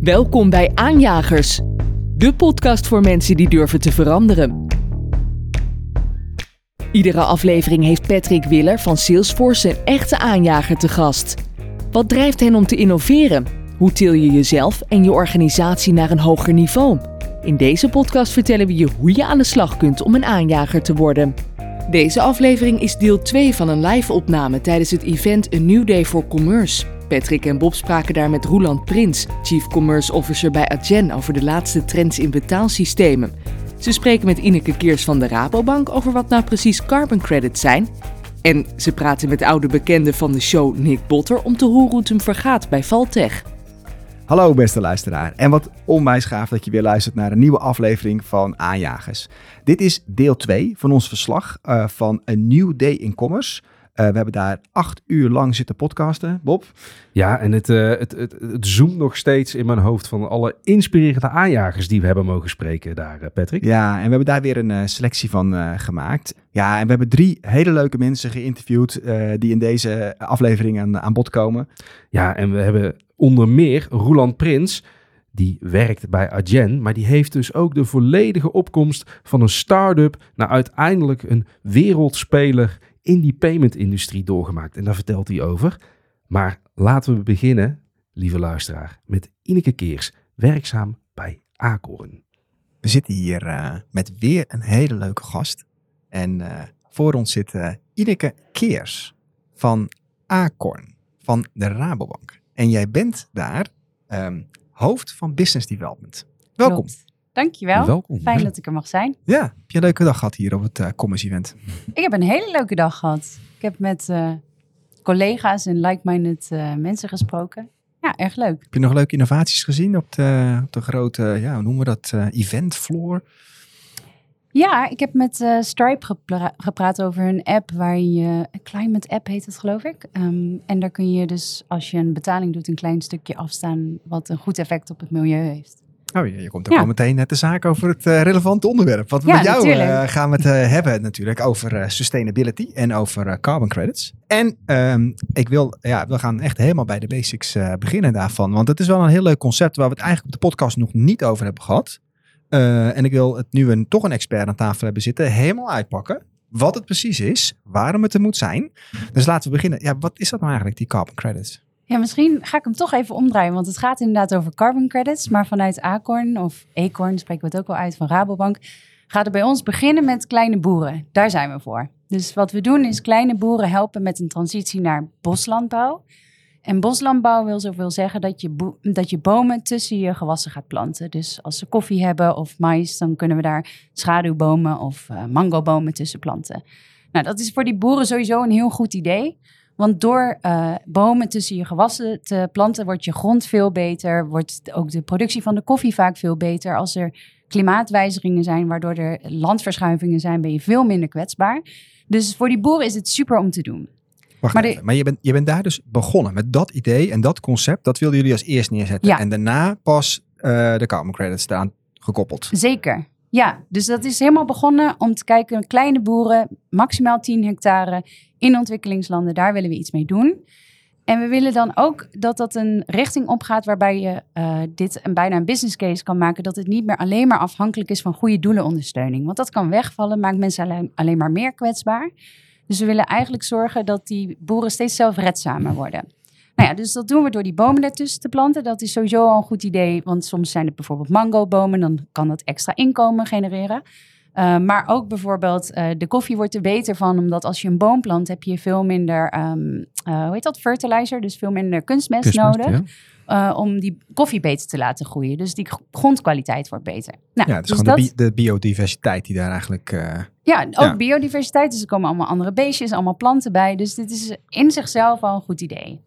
Welkom bij Aanjagers, de podcast voor mensen die durven te veranderen. Iedere aflevering heeft Patrick Willer van Salesforce een echte aanjager te gast. Wat drijft hen om te innoveren? Hoe til je jezelf en je organisatie naar een hoger niveau? In deze podcast vertellen we je hoe je aan de slag kunt om een aanjager te worden. Deze aflevering is deel 2 van een live-opname tijdens het event A New Day for Commerce. Patrick en Bob spraken daar met Roland Prins, Chief Commerce Officer bij Adyen, over de laatste trends in betaalsystemen. Ze spreken met Ineke Keers van de Rabobank over wat nou precies carbon credits zijn. En ze praten met oude bekende van de show Nick Botter om te horen hoe het hem vergaat bij Valtech. Hallo beste luisteraar en wat onwijs gaaf dat je weer luistert naar een nieuwe aflevering van Aanjagers. Dit is deel 2 van ons verslag uh, van A New Day in Commerce. Uh, we hebben daar acht uur lang zitten podcasten, Bob. Ja, en het, uh, het, het, het, zoomt nog steeds in mijn hoofd van alle inspirerende aanjagers die we hebben mogen spreken daar, Patrick. Ja, en we hebben daar weer een selectie van gemaakt. Ja, en we hebben drie hele leuke mensen geïnterviewd die in deze aflevering aan, aan bod komen. Ja, en we hebben onder meer Roland Prins, die werkt bij Adyen, maar die heeft dus ook de volledige opkomst van een start-up naar uiteindelijk een wereldspeler in die payment-industrie doorgemaakt. En daar vertelt hij over. Maar laten we beginnen, lieve luisteraar, met Ineke Keers, werkzaam bij Acorn. We zitten hier uh, met weer een hele leuke gast. En uh, voor ons zit uh, Ineke Keers van Acorn, van de Rabobank. En jij bent daar um, hoofd van Business Development. Welkom. Klopt. Dankjewel. Welkom. Fijn dat ik er mag zijn. Ja, heb je een leuke dag gehad hier op het uh, Commerce Event? Ik heb een hele leuke dag gehad. Ik heb met uh, collega's en like-minded uh, mensen gesproken. Ja, erg leuk. Heb je nog leuke innovaties gezien op de, op de grote, ja, hoe noemen we dat, event floor? Ja, ik heb met uh, Stripe gepra gepraat over een app waar je, een climate app heet het geloof ik. Um, en daar kun je dus als je een betaling doet een klein stukje afstaan wat een goed effect op het milieu heeft. Oh, je, je komt ook ja. al meteen net de zaak over het uh, relevante onderwerp. Wat we ja, met jou uh, gaan we het uh, hebben natuurlijk over sustainability en over carbon credits. En um, ik wil, ja, we gaan echt helemaal bij de basics beginnen daarvan. Want het is wel een heel leuk concept waar we het eigenlijk op de podcast nog niet over hebben gehad. En ik wil het nu een, toch een expert aan tafel hebben zitten, helemaal uitpakken. Wat het precies is, waarom het er moet zijn. Dus laten we beginnen. Ja, wat is dat nou eigenlijk, die carbon credits? Ja, misschien ga ik hem toch even omdraaien, want het gaat inderdaad over carbon credits. Maar vanuit Acorn, of Acorn spreken we het ook wel uit van Rabobank, gaat het bij ons beginnen met kleine boeren. Daar zijn we voor. Dus wat we doen is kleine boeren helpen met een transitie naar boslandbouw. En boslandbouw wil zoveel zeggen dat je, dat je bomen tussen je gewassen gaat planten. Dus als ze koffie hebben of mais, dan kunnen we daar schaduwbomen of uh, mangobomen tussen planten. Nou, dat is voor die boeren sowieso een heel goed idee. Want door uh, bomen tussen je gewassen te planten, wordt je grond veel beter. Wordt ook de productie van de koffie vaak veel beter. Als er klimaatwijzigingen zijn, waardoor er landverschuivingen zijn, ben je veel minder kwetsbaar. Dus voor die boeren is het super om te doen. Wacht maar, de, maar je, bent, je bent daar dus begonnen met dat idee en dat concept. Dat wilden jullie als eerst neerzetten. Ja. En daarna pas uh, de carbon credits eraan gekoppeld. Zeker. Ja, dus dat is helemaal begonnen om te kijken, kleine boeren, maximaal 10 hectare in ontwikkelingslanden, daar willen we iets mee doen. En we willen dan ook dat dat een richting opgaat waarbij je uh, dit een, bijna een business case kan maken. Dat het niet meer alleen maar afhankelijk is van goede doelenondersteuning. Want dat kan wegvallen, maakt mensen alleen, alleen maar meer kwetsbaar. Dus we willen eigenlijk zorgen dat die boeren steeds zelfredzamer worden. Nou ja, dus dat doen we door die bomen ertussen te planten. Dat is sowieso al een goed idee, want soms zijn het bijvoorbeeld mangobomen, dan kan dat extra inkomen genereren. Uh, maar ook bijvoorbeeld uh, de koffie wordt er beter van, omdat als je een boom plant, heb je veel minder, um, uh, hoe heet dat, fertilizer, dus veel minder kunstmest, kunstmest nodig. Ja. om die koffie beter te laten groeien. Dus die grondkwaliteit wordt beter. Nou, ja, het is dus gewoon dat, de, bi de, biodiversiteit die daar eigenlijk... ja, ook ja. biodiversiteit. Dus er komen allemaal andere beestjes, allemaal planten bij. Dus dit is in zichzelf al een goed idee.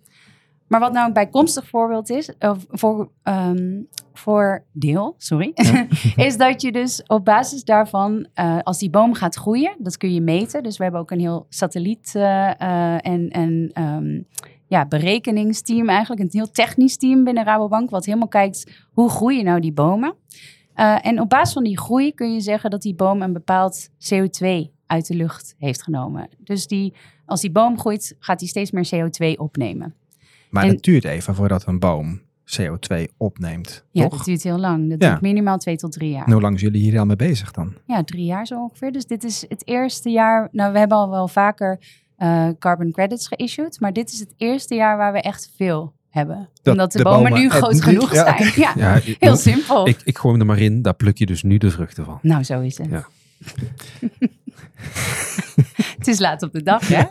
Maar wat nou een bijkomstig voorbeeld is, of voor, um, voordeel, sorry, ja. is dat je dus op basis daarvan, uh, als die boom gaat groeien, dat kun je meten. Dus we hebben ook een heel satelliet uh, uh, en, en um, ja, berekeningsteam eigenlijk, een heel technisch team binnen Rabobank, wat helemaal kijkt hoe groeien nou die bomen. en op basis van die groei kun je zeggen dat die boom een bepaald CO2 uit de lucht heeft genomen. Dus die, als die boom groeit, gaat hij steeds meer CO2 opnemen. Maar en, het duurt even voordat een boom CO2 opneemt. Ja, toch? dat duurt heel lang. Dat duurt minimaal twee tot drie jaar. En hoe lang zijn jullie hier al mee bezig dan? Ja, drie jaar zo ongeveer. Dus dit is het eerste jaar. Nou, we hebben al wel vaker uh, carbon credits geissued. Maar dit is het eerste jaar waar we echt veel hebben. Dat Omdat de, bomen, nu groot genoeg zijn. Ja, ja heel simpel. Ik, ik gooi hem er maar in. Daar pluk je dus nu de vruchten van. Nou, zo is het. Ja. het is laat op de dag, hè?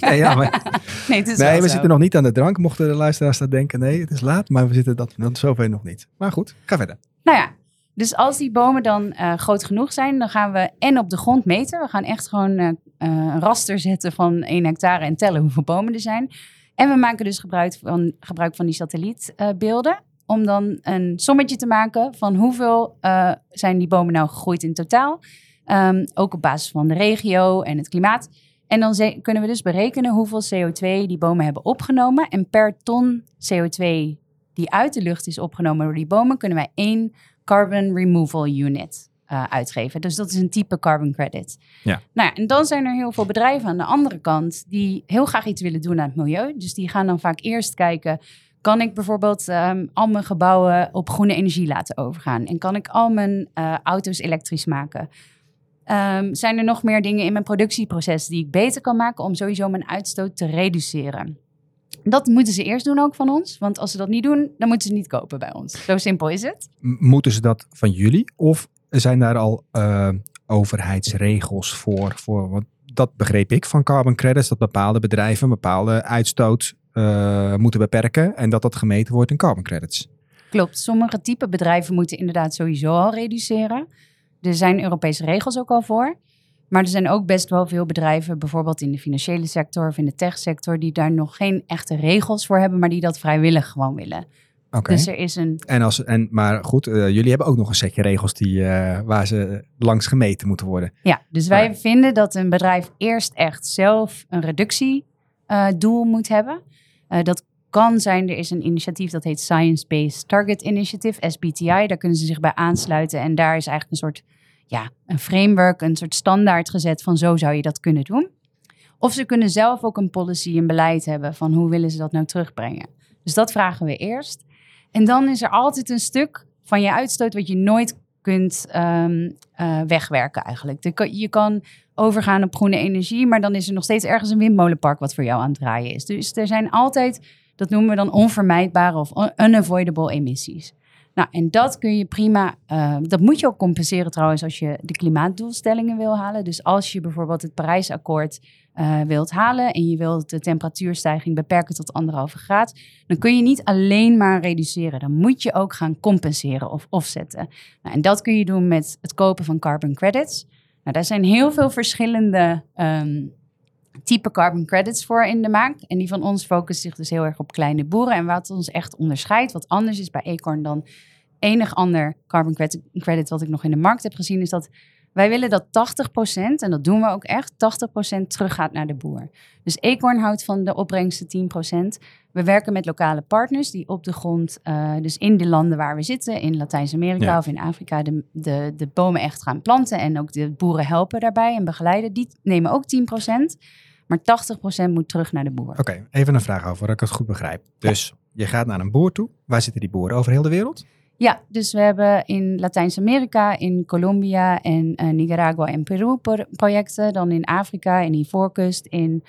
nee, ja, maar... nee, het is nee we zitten nog niet aan de drank, mochten de luisteraars dat denken. Nee, het is laat, maar we zitten dat, dat zover nog niet. Maar goed, ga verder. Nou ja, dus als die bomen dan uh, groot genoeg zijn, dan gaan we en op de grond meten. We gaan echt gewoon uh, een raster zetten van 1 hectare en tellen hoeveel bomen er zijn. En we maken dus gebruik van, gebruik van die satellietbeelden. om dan een sommetje te maken van hoeveel zijn die bomen nou gegroeid in totaal. Um, ook op basis van de regio en het klimaat. En dan kunnen we dus berekenen hoeveel CO2 die bomen hebben opgenomen. En per ton CO2 die uit de lucht is opgenomen door die bomen, kunnen wij één carbon removal unit uh, uitgeven. Dus dat is een type carbon credit. Ja. Nou ja, en dan zijn er heel veel bedrijven aan de andere kant die heel graag iets willen doen aan het milieu. Dus die gaan dan vaak eerst kijken, kan ik bijvoorbeeld um, al mijn gebouwen op groene energie laten overgaan? En kan ik al mijn uh, auto's elektrisch maken? Um, zijn er nog meer dingen in mijn productieproces die ik beter kan maken om sowieso mijn uitstoot te reduceren? Dat moeten ze eerst doen ook van ons. Want als ze dat niet doen, dan moeten ze niet kopen bij ons. Zo simpel is het. Moeten ze dat van jullie? Of zijn daar al uh, overheidsregels voor, voor? Want dat begreep ik van carbon credits. Dat bepaalde bedrijven een bepaalde uitstoot uh, moeten beperken. En dat dat gemeten wordt in carbon credits. Klopt. Sommige type bedrijven moeten inderdaad sowieso al reduceren. Er zijn Europese regels ook al voor. Maar er zijn ook best wel veel bedrijven, bijvoorbeeld in de financiële sector of in de techsector, die daar nog geen echte regels voor hebben, maar die dat vrijwillig gewoon willen. Okay. Dus er is een. En als, en, maar goed, uh, jullie hebben ook nog een setje regels die, uh, waar ze langs gemeten moeten worden. Ja, dus wij vinden dat een bedrijf eerst echt zelf een reductiedoel uh, moet hebben. dat kan zijn, er is een initiatief dat heet Science Based Target Initiative, SBTI. Daar kunnen ze zich bij aansluiten. En daar is eigenlijk een soort ja, een framework, een soort standaard gezet van zo zou je dat kunnen doen. Of ze kunnen zelf ook een policy, een beleid hebben van hoe willen ze dat nou terugbrengen. Dus dat vragen we eerst. En dan is er altijd een stuk van je uitstoot wat je nooit kunt um, uh, wegwerken eigenlijk. Je kan overgaan op groene energie, maar dan is er nog steeds ergens een windmolenpark wat voor jou aan het draaien is. Dus er zijn altijd, dat noemen we dan onvermijdbare of unavoidable emissies. Nou, en dat kun je prima, uh, dat moet je ook compenseren trouwens als je de klimaatdoelstellingen wil halen. Dus als je bijvoorbeeld het Parijsakkoord uh, wilt halen en je wilt de temperatuurstijging beperken tot anderhalve graad, dan kun je niet alleen maar reduceren. Dan moet je ook gaan compenseren of offsetten. Nou, en dat kun je doen met het kopen van carbon credits. Nou, daar zijn heel veel verschillende um, type carbon credits voor in de maak. En die van ons focust zich dus heel erg op kleine boeren. En wat ons echt onderscheidt, wat anders is bij Acorn dan enig ander carbon credit wat ik nog in de markt heb gezien, is dat wij willen dat 80%, en dat doen we ook echt, 80% teruggaat naar de boer. Dus Acorn houdt van de opbrengsten 10%. We werken met lokale partners die op de grond, uh, dus in de landen waar we zitten, in Latijns-Amerika ja. of in Afrika, de, de, de bomen echt gaan planten en ook de boeren helpen daarbij en begeleiden. Die nemen ook 10%. Maar 80% moet terug naar de boer. Oké, okay, even een vraag over, dat ik het goed begrijp. Dus ja. je gaat naar een boer toe. Waar zitten die boeren over heel de wereld? Ja, dus we hebben in Latijns-Amerika, in Colombia en uh, Nicaragua en Peru projecten. Dan in Afrika, in Ivoorkust, in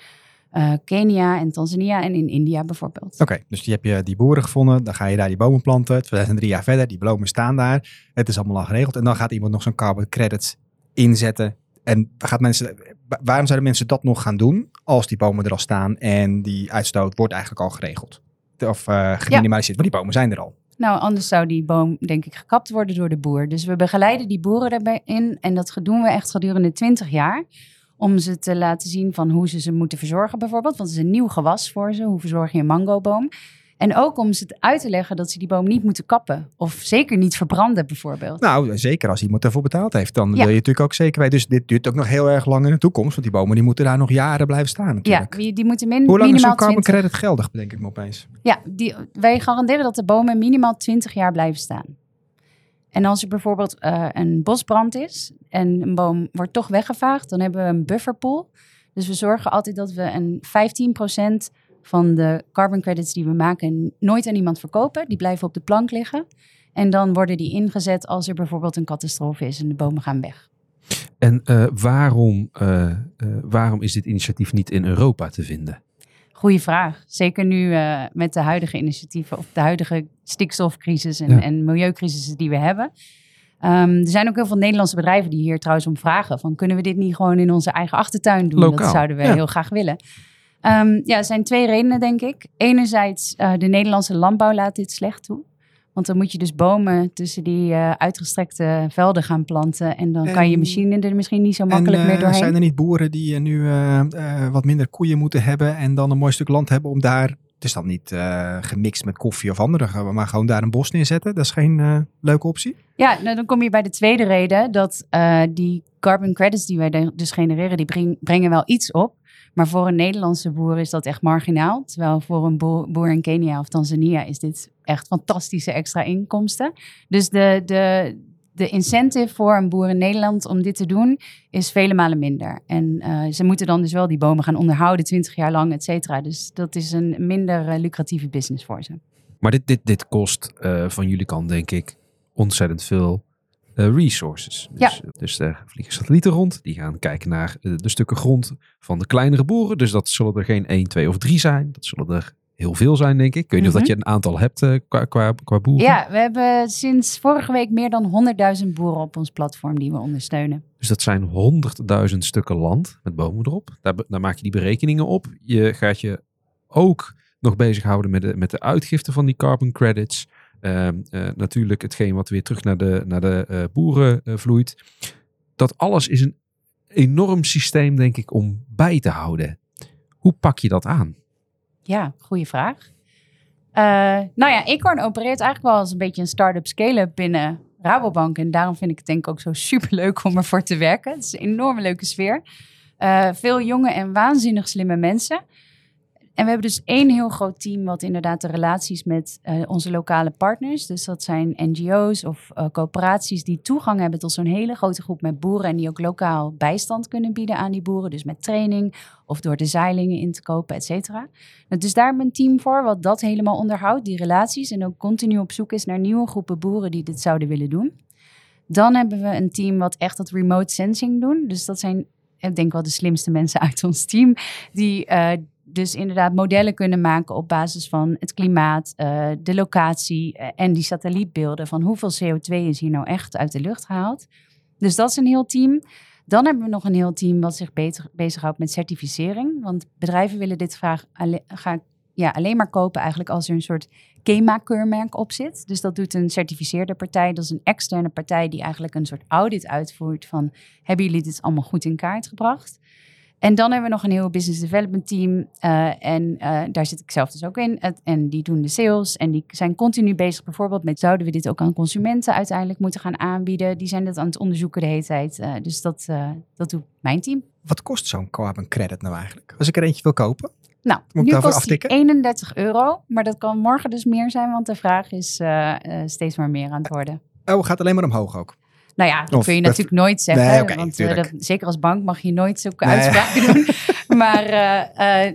uh, Kenia en Tanzania en in India bijvoorbeeld. Oké, okay, dus je hebt je die boeren gevonden. Dan ga je daar die bomen planten. Twee zijn drie jaar verder. Die bomen staan daar. Het is allemaal al geregeld. En dan gaat iemand nog zo'n carbon credits inzetten. En gaat mensen, waarom zouden mensen dat nog gaan doen als die bomen er al staan en die uitstoot wordt eigenlijk al geregeld? Of uh, geminimaliseerd, maar die bomen zijn er al. Nou, anders zou die boom denk ik gekapt worden door de boer. Dus we begeleiden die boeren daarbij in en dat doen we echt gedurende 20 jaar. Om ze te laten zien van hoe ze ze moeten verzorgen bijvoorbeeld. Want het is een nieuw gewas voor ze. Hoe verzorg je een mangoboom? En ook om ze uit te leggen dat ze die boom niet moeten kappen. Of zeker niet verbranden bijvoorbeeld. Nou, zeker als iemand ervoor betaald heeft. Dan ja. wil je natuurlijk ook zeker weten. Dus dit duurt ook nog heel erg lang in de toekomst. Want die bomen die moeten daar nog jaren blijven staan natuurlijk. Ja, die, moeten min, Hoe lang minimaal is zo'n carbon credit geldig, bedenk ik me opeens? Ja, die, wij garanderen dat de bomen minimaal 20 jaar blijven staan. En als er bijvoorbeeld uh, een bosbrand is en een boom wordt toch weggevaagd, dan hebben we een bufferpool. Dus we zorgen altijd dat we een 15% van de carbon credits die we maken nooit aan iemand verkopen. Die blijven op de plank liggen. En dan worden die ingezet als er bijvoorbeeld een catastrofe is en de bomen gaan weg. En uh, waarom, uh, uh, waarom is dit initiatief niet in Europa te vinden? Goeie vraag. Zeker nu met de huidige initiatieven of de huidige stikstofcrisis en, ja. en milieucrisis die we hebben. Um, er zijn ook heel veel Nederlandse bedrijven die hier trouwens om vragen. Van kunnen we dit niet gewoon in onze eigen achtertuin doen? Lokaal. Dat zouden we ja. heel graag willen. Um, ja, er zijn twee redenen, denk ik. Enerzijds, uh, de Nederlandse landbouw laat dit slecht toe. Want dan moet je dus bomen tussen die uh, uitgestrekte velden gaan planten. En dan en, kan je machine er misschien niet zo makkelijk en, uh, meer doorheen. Zijn er niet boeren die nu wat minder koeien moeten hebben en dan een mooi stuk land hebben om daar... Het is dan niet gemixt met koffie of andere, maar gewoon daar een bos neerzetten. Dat is geen leuke optie? Ja, nou, dan kom je bij de tweede reden. Dat die carbon credits die wij dus genereren, die breng, brengen wel iets op. Maar voor een Nederlandse boer is dat echt marginaal. Terwijl voor een boer, in Kenia of Tanzania is dit echt fantastische extra inkomsten. Dus de, de, de incentive voor een boer in Nederland om dit te doen is vele malen minder. En uh, ze moeten dan dus wel die bomen gaan onderhouden, 20 jaar lang, et cetera. Dus dat is een minder uh, lucratieve business voor ze. Maar dit, dit, dit kost uh, van jullie kant, denk ik, ontzettend veel resources. Dus, ja. dus er vliegen satellieten rond. Die gaan kijken naar de stukken grond van de kleinere boeren. Dus dat zullen er geen 1, 2 of 3 zijn. Dat zullen er heel veel zijn, denk ik. Ik weet niet mm -hmm. of dat je een aantal hebt uh, qua, qua, qua boeren. Ja, we hebben sinds vorige week meer dan 100.000 boeren op ons platform die we ondersteunen. Dus dat zijn 100.000 stukken land met bomen erop. Daar, daar maak je die berekeningen op. Je gaat je ook nog bezighouden met de, met de uitgifte van die carbon credits. Uh, uh, natuurlijk hetgeen wat weer terug naar de, naar de uh, boeren vloeit. Dat alles is een enorm systeem, denk ik, om bij te houden. Hoe pak je dat aan? Ja, goede vraag. Uh, nou ja, Ecorn opereert eigenlijk wel als een beetje een start-up scale-up binnen Rabobank. En daarom vind ik het denk ik ook zo superleuk om ervoor te werken. Het is een enorme leuke sfeer. Veel jonge en waanzinnig slimme mensen. En we hebben dus één heel groot team wat inderdaad de relaties met uh, onze lokale partners. Dus dat zijn NGO's of uh, coöperaties die toegang hebben tot zo'n hele grote groep met boeren. En die ook lokaal bijstand kunnen bieden aan die boeren. Dus met training of door de zeilingen in te kopen, et cetera. Dus daar hebben we een team voor wat dat helemaal onderhoudt, die relaties. En ook continu op zoek is naar nieuwe groepen boeren die dit zouden willen doen. Dan hebben we een team wat echt dat remote sensing doen. Dus dat zijn, ik denk wel de slimste mensen uit ons team. Die... Uh, dus inderdaad modellen kunnen maken op basis van het klimaat, uh, de locatie uh, en die satellietbeelden van hoeveel CO2 is hier nou echt uit de lucht gehaald. Dus dat is een heel team. Dan hebben we nog een heel team wat zich bezighoudt met certificering. Want bedrijven willen dit graag ja, alleen maar kopen eigenlijk als er een soort KEMA-keurmerk op zit. Dus dat doet een certificeerde partij. Dat is een externe partij die eigenlijk een soort audit uitvoert van hebben jullie dit allemaal goed in kaart gebracht? En dan hebben we nog een heel business development team. Uh, en uh, daar zit ik zelf dus ook in. En die doen de sales. En die zijn continu bezig bijvoorbeeld met... zouden we dit ook aan consumenten uiteindelijk moeten gaan aanbieden? Die zijn dat aan het onderzoeken de hele tijd. Uh, dus dat, dat doet mijn team. Wat kost zo'n carbon credit nou eigenlijk? Als ik er eentje wil kopen? Nou, Moet nu ik kost aftikken? die 31 euro. Maar dat kan morgen dus meer zijn. Want de vraag is steeds maar meer aan het worden. Oh, gaat alleen maar omhoog ook? Nou ja, dat Of kun je dat- natuurlijk nooit zeggen. Nee, want dat, zeker als bank mag je nooit zulke Nee. uitspraken doen. Maar uh, uh,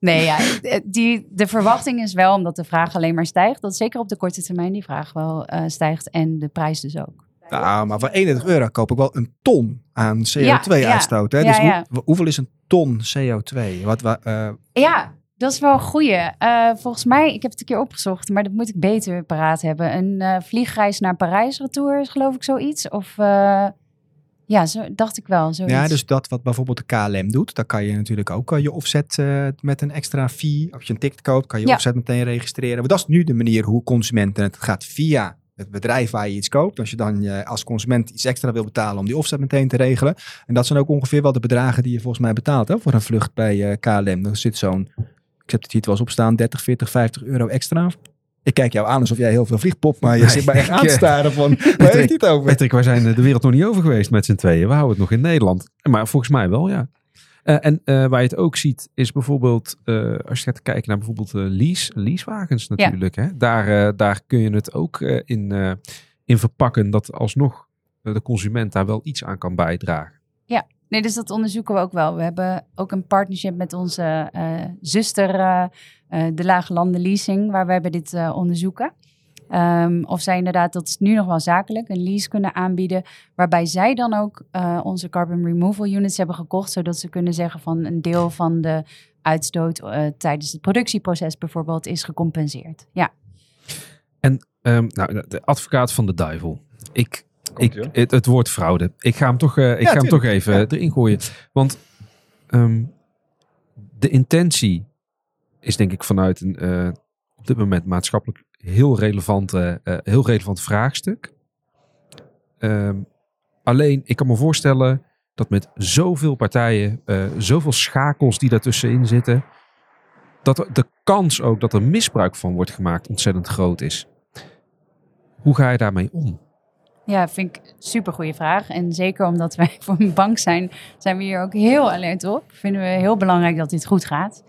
nee, ja, die, de verwachting is wel, omdat de vraag alleen maar stijgt, dat zeker op de korte termijn die vraag wel uh, stijgt en de prijs dus ook. Nou, maar voor 31 euro koop ik wel een ton aan CO2-uitstoot. Ja, hè? ja, dus hoe- hoeveel is een ton CO2? Wat, wa- eh, Ja, dat is wel een goeie. Uh, volgens mij, ik heb het een keer opgezocht, maar dat moet ik beter paraat hebben. Een uh, vliegreis naar Parijs retour is geloof ik zoiets. Of uh, ja, zo dacht ik wel. Zoiets. ja, dus dat wat bijvoorbeeld de KLM doet, dan kan je natuurlijk ook eh, je offset eh, met een extra fee. Als je een ticket koopt, kan je Ja. offset meteen registreren. Maar dat is nu de manier hoe consumenten het gaat via het bedrijf waar je iets koopt. Als je dan eh, als consument iets extra wil betalen om die offset meteen te regelen. En dat zijn ook ongeveer wel de bedragen die je volgens mij betaalt hè, voor een vlucht bij eh, KLM. Dan zit zo'n, heb het hier wel eens opstaan, 30, 40, 50 euro extra. Ik kijk jou aan alsof jij heel veel vliegt, maar je Nee, zit mij echt ik, aan te eh, staren van, waar heeft het over? Patrick, wij zijn de wereld nog niet over geweest met z'n tweeën. We houden het nog in Nederland. Maar volgens mij wel, ja. Eh, en eh, waar je het ook ziet, is bijvoorbeeld, eh, als je gaat kijken naar bijvoorbeeld eh, lease, leasewagens natuurlijk. Hè? Daar, eh, daar kun je het ook eh, in, eh, in verpakken dat alsnog eh, de consument daar wel iets aan kan bijdragen. Nee, dus dat onderzoeken we ook wel. We hebben ook een partnership met onze uh, zuster, uh, de Lage Landen Leasing, waar we hebben dit onderzoeken. Um, of zij inderdaad, dat is nu nog wel zakelijk, een lease kunnen aanbieden. Waarbij zij dan ook onze carbon removal units hebben gekocht. Zodat ze kunnen zeggen van een deel van de uitstoot tijdens het productieproces bijvoorbeeld is gecompenseerd. Ja. En um, nou, de advocaat van de duivel. Ik ik, het, het, woord fraude. Ik ga hem toch, uh, ik ga hem toch even ja. erin gooien. Want um, de intentie is denk ik vanuit een uh, op dit moment maatschappelijk heel relevant, uh, heel relevant vraagstuk. Um, alleen, ik kan me voorstellen dat met zoveel partijen, zoveel schakels die daartussenin zitten, dat de kans ook dat er misbruik van wordt gemaakt ontzettend groot is. Hoe ga je daarmee om? Ja, vind ik super goede vraag. En zeker omdat wij voor een bank zijn, zijn we hier ook heel alert op. Vinden we heel belangrijk dat dit goed gaat.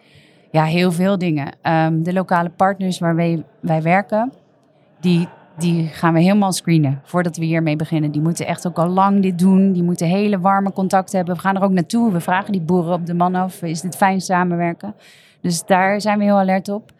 Ja, heel veel dingen. Um, de lokale partners waarmee wij werken, die, die gaan we helemaal screenen voordat we hiermee beginnen. Die moeten echt ook al lang dit doen. Die moeten hele warme contacten hebben. We gaan er ook naartoe. We vragen die boeren op de man af. Is dit fijn samenwerken? Dus daar zijn we heel alert op.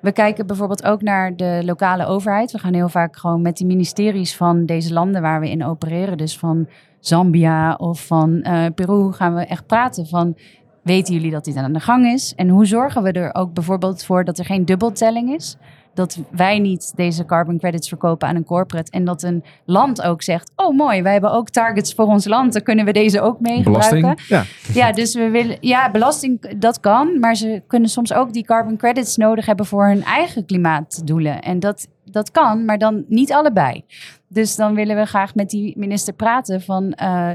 We kijken bijvoorbeeld ook naar de lokale overheid. We gaan heel vaak gewoon met die ministeries van deze landen waar we in opereren, dus van Zambia of van uh, Peru, gaan we echt praten van weten jullie dat dit aan de gang is? En hoe zorgen we er ook bijvoorbeeld voor dat er geen dubbeltelling is? Dat wij niet deze carbon credits verkopen aan een corporate. En dat een land ook zegt: Oh, mooi, wij hebben ook targets voor ons land. Dan kunnen we deze ook mee gebruiken. Ja. ja, dus we willen. Ja, belasting, dat kan. Maar ze kunnen soms ook die carbon credits nodig hebben voor hun eigen klimaatdoelen. En dat, dat kan, maar dan niet allebei. Dus dan willen we graag met die minister praten van uh,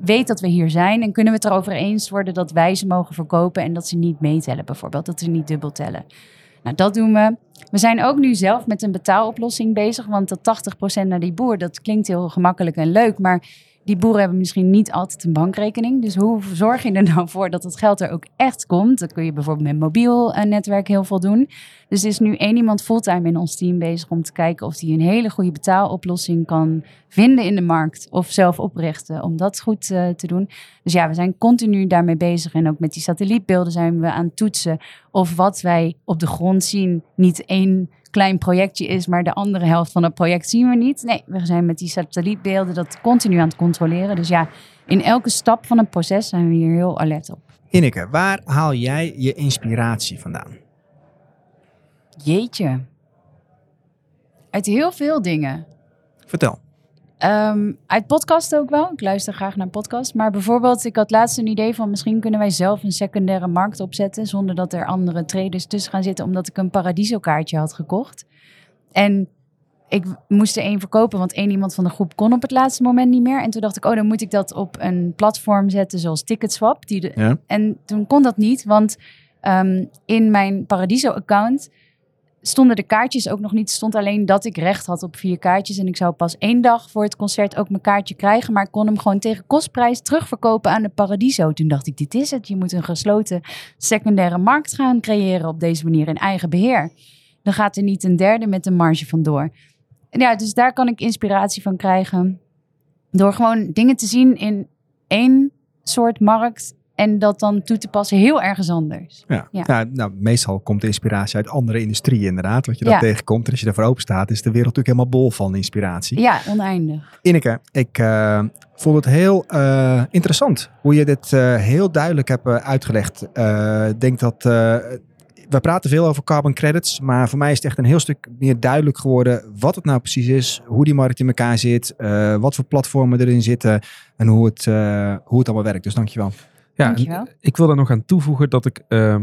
weet dat we hier zijn en kunnen we het erover eens worden dat wij ze mogen verkopen en dat ze niet meetellen bijvoorbeeld, dat ze niet dubbel tellen. Nou, dat doen we. We zijn ook nu zelf met een betaaloplossing bezig, want dat 80% naar die boer, dat klinkt heel gemakkelijk en leuk, maar die boeren hebben misschien niet altijd een bankrekening. Dus hoe zorg je er nou voor dat het geld er ook echt komt? Dat kun je bijvoorbeeld met mobiel eh, netwerk heel veel doen. Dus er is nu één iemand fulltime in ons team bezig om te kijken of hij een hele goede betaaloplossing kan vinden in de markt of zelf oprichten om dat goed uh, te doen. Dus ja, we zijn continu daarmee bezig en ook met die satellietbeelden zijn we aan het toetsen of wat wij op de grond zien niet één klein projectje is, maar de andere helft van het project zien we niet. Nee, we zijn met die satellietbeelden dat continu aan het controleren. Dus ja, in elke stap van het proces zijn we hier heel alert op. Ineke, waar haal jij je inspiratie vandaan? Jeetje. Uit heel veel dingen. Vertel. Um, uit podcast ook wel. Ik luister graag naar podcast. Maar bijvoorbeeld, ik had laatst een idee van misschien kunnen wij zelf een secundaire markt opzetten. Zonder dat er andere traders tussen gaan zitten. Omdat ik een Paradiso kaartje had gekocht. En ik moest er één verkopen, want één iemand van de groep kon op het laatste moment niet meer. En toen dacht ik, oh, dan moet ik dat op een platform zetten zoals Ticketswap. Die de, En toen kon dat niet, want um, in mijn Paradiso-account stonden de kaartjes ook nog niet. stond alleen dat ik recht had op vier kaartjes. En ik zou pas één dag voor het concert ook mijn kaartje krijgen. Maar ik kon hem gewoon tegen kostprijs terugverkopen aan de Paradiso. Toen dacht ik, dit is het. Je moet een gesloten secundaire markt gaan creëren op deze manier in eigen beheer. Dan gaat er niet een derde met een marge vandoor. Ja, dus daar kan ik inspiratie van krijgen. Door gewoon dingen te zien in één soort markt en dat dan toe te passen heel ergens anders. Ja, ja. nou, meestal komt de inspiratie uit andere industrieën inderdaad. Wat je dat tegenkomt. En als je daarvoor open staat, is de wereld natuurlijk helemaal bol van inspiratie. Ja, oneindig. Ineke, ik uh, vond het heel uh, interessant hoe je dit uh, heel duidelijk hebt uitgelegd. Ik denk dat we praten veel over carbon credits, maar voor mij is het echt een heel stuk meer duidelijk geworden wat het nou precies is, hoe die markt in elkaar zit, wat voor platformen erin zitten en hoe het, hoe het allemaal werkt. Dus dankjewel. Ja, ik wil daar nog aan toevoegen dat ik uh,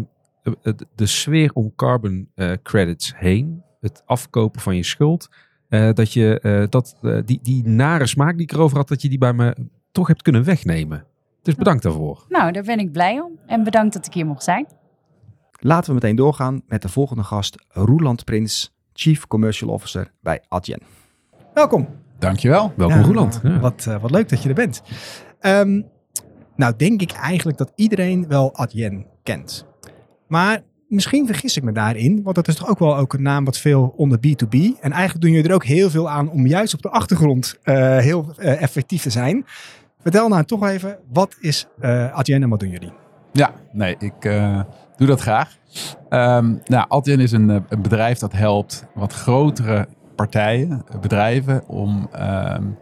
de, de, sfeer om carbon uh, credits heen, het afkopen van je schuld, uh, dat je uh, dat, die, die nare smaak die ik erover had, dat je die bij me toch hebt kunnen wegnemen. Dus bedankt daarvoor. Nou, daar ben ik blij om. En bedankt dat ik hier mocht zijn. Laten we meteen doorgaan met de volgende gast, Roeland Prins, Chief Commercial Officer bij Adyen. Welkom. Dankjewel. Welkom Roeland. Ja. Wat, wat leuk dat je er bent. Um, nou denk ik eigenlijk dat iedereen wel Adyen kent. Maar misschien vergis ik me daarin, want dat is toch ook wel ook een naam wat veel onder B2B. En eigenlijk doen jullie er ook heel veel aan om juist op de achtergrond uh, heel uh, effectief te zijn. Vertel nou toch even, wat is uh, Adyen en wat doen jullie? Ja, nee, ik doe dat graag. Um, nou, Adyen is een, een, bedrijf dat helpt wat grotere partijen, bedrijven, om um,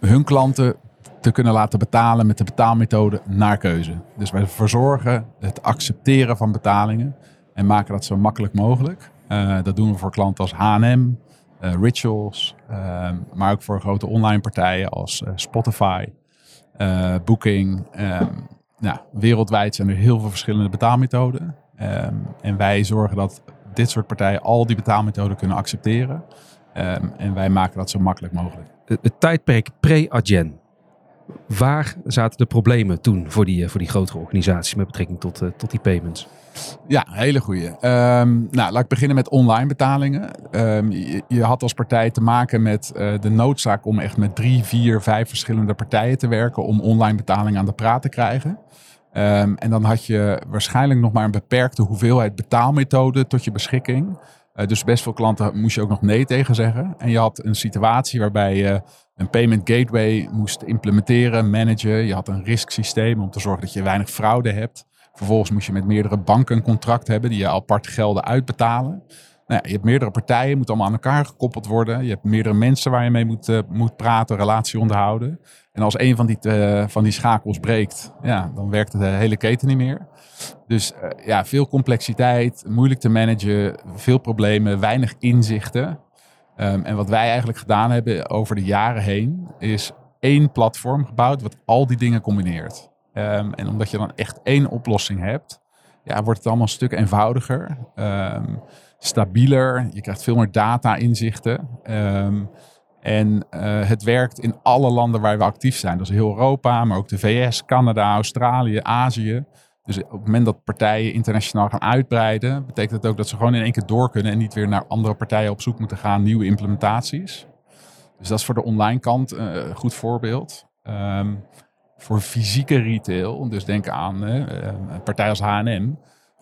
hun klanten te kunnen laten betalen met de betaalmethode naar keuze. Dus wij verzorgen het accepteren van betalingen en maken dat zo makkelijk mogelijk. Uh, dat doen we voor klanten als H&M, uh, Rituals, uh, maar ook voor grote online partijen als Spotify, Booking. Um, nou, wereldwijd zijn er heel veel verschillende betaalmethoden. Um, en wij zorgen dat dit soort partijen al die betaalmethoden kunnen accepteren. Um, en wij maken dat zo makkelijk mogelijk. Het, tijdperk pre-Agen. Waar zaten de problemen toen voor die, voor die grotere organisaties met betrekking tot, tot die payments? Ja, hele goede. Um, nou, laat ik beginnen met online betalingen. Um, je, had als partij te maken met uh, de noodzaak om echt met drie, vier, vijf verschillende partijen te werken om online betalingen aan de praat te krijgen. Um, en dan had je waarschijnlijk nog maar een beperkte hoeveelheid betaalmethoden tot je beschikking. Uh, dus best veel klanten moest je ook nog nee tegen zeggen. En je had een situatie waarbij je een payment gateway moest implementeren, managen. Je had een risk systeem om te zorgen dat je weinig fraude hebt. Vervolgens moest je met meerdere banken een contract hebben die je apart gelden uitbetalen. Nou je hebt meerdere partijen, moet allemaal aan elkaar gekoppeld worden. Je hebt meerdere mensen waar je mee moet, uh, moet praten, relatie onderhouden. En als een van die, uh, van die schakels breekt, ja, dan werkt de hele keten niet meer. Dus uh, ja, veel complexiteit, moeilijk te managen, veel problemen, weinig inzichten. Um, en wat wij eigenlijk gedaan hebben over de jaren heen, is één platform gebouwd wat al die dingen combineert. Um, en omdat je dan echt één oplossing hebt, ja, wordt het allemaal een stuk eenvoudiger, um, stabieler. Je krijgt veel meer data-inzichten. Um, en uh, het werkt in alle landen waar we actief zijn. Dat is heel Europa, maar ook de VS, Canada, Australië, Azië. Dus op het moment dat partijen internationaal gaan uitbreiden, betekent dat ook dat ze gewoon in één keer door kunnen en niet weer naar andere partijen op zoek moeten gaan, nieuwe implementaties. Dus dat is voor de online kant uh, een goed voorbeeld. Um, voor fysieke retail, dus denk aan uh, een partij als H&M,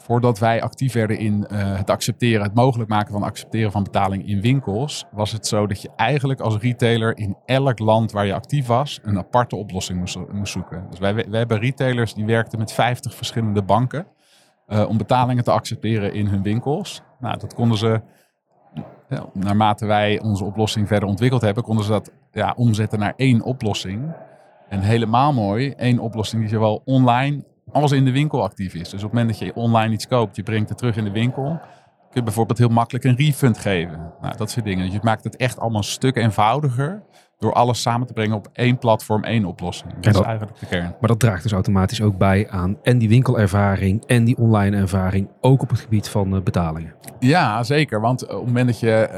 voordat wij actief werden in uh, het accepteren, het mogelijk maken van accepteren van betaling in winkels, was het zo dat je eigenlijk als retailer in elk land waar je actief was, een aparte oplossing moest, zoeken. Dus wij, wij hebben retailers die werkten met 50 verschillende banken uh, om betalingen te accepteren in hun winkels. Nou, dat konden ze, ja, naarmate wij onze oplossing verder ontwikkeld hebben, konden ze dat ja, omzetten naar één oplossing. En helemaal mooi, één oplossing die zowel online als in de winkel actief is. Dus op het moment dat je online iets koopt, je brengt het terug in de winkel, kun je bijvoorbeeld heel makkelijk een refund geven. Nou, dat soort dingen. Dus je maakt het echt allemaal een stuk eenvoudiger door alles samen te brengen op één platform, één oplossing. Dat, dat is eigenlijk de kern. Maar dat draagt dus automatisch ook bij aan en die winkelervaring en die online ervaring, ook op het gebied van uh, betalingen. Ja, zeker. Want op het moment dat je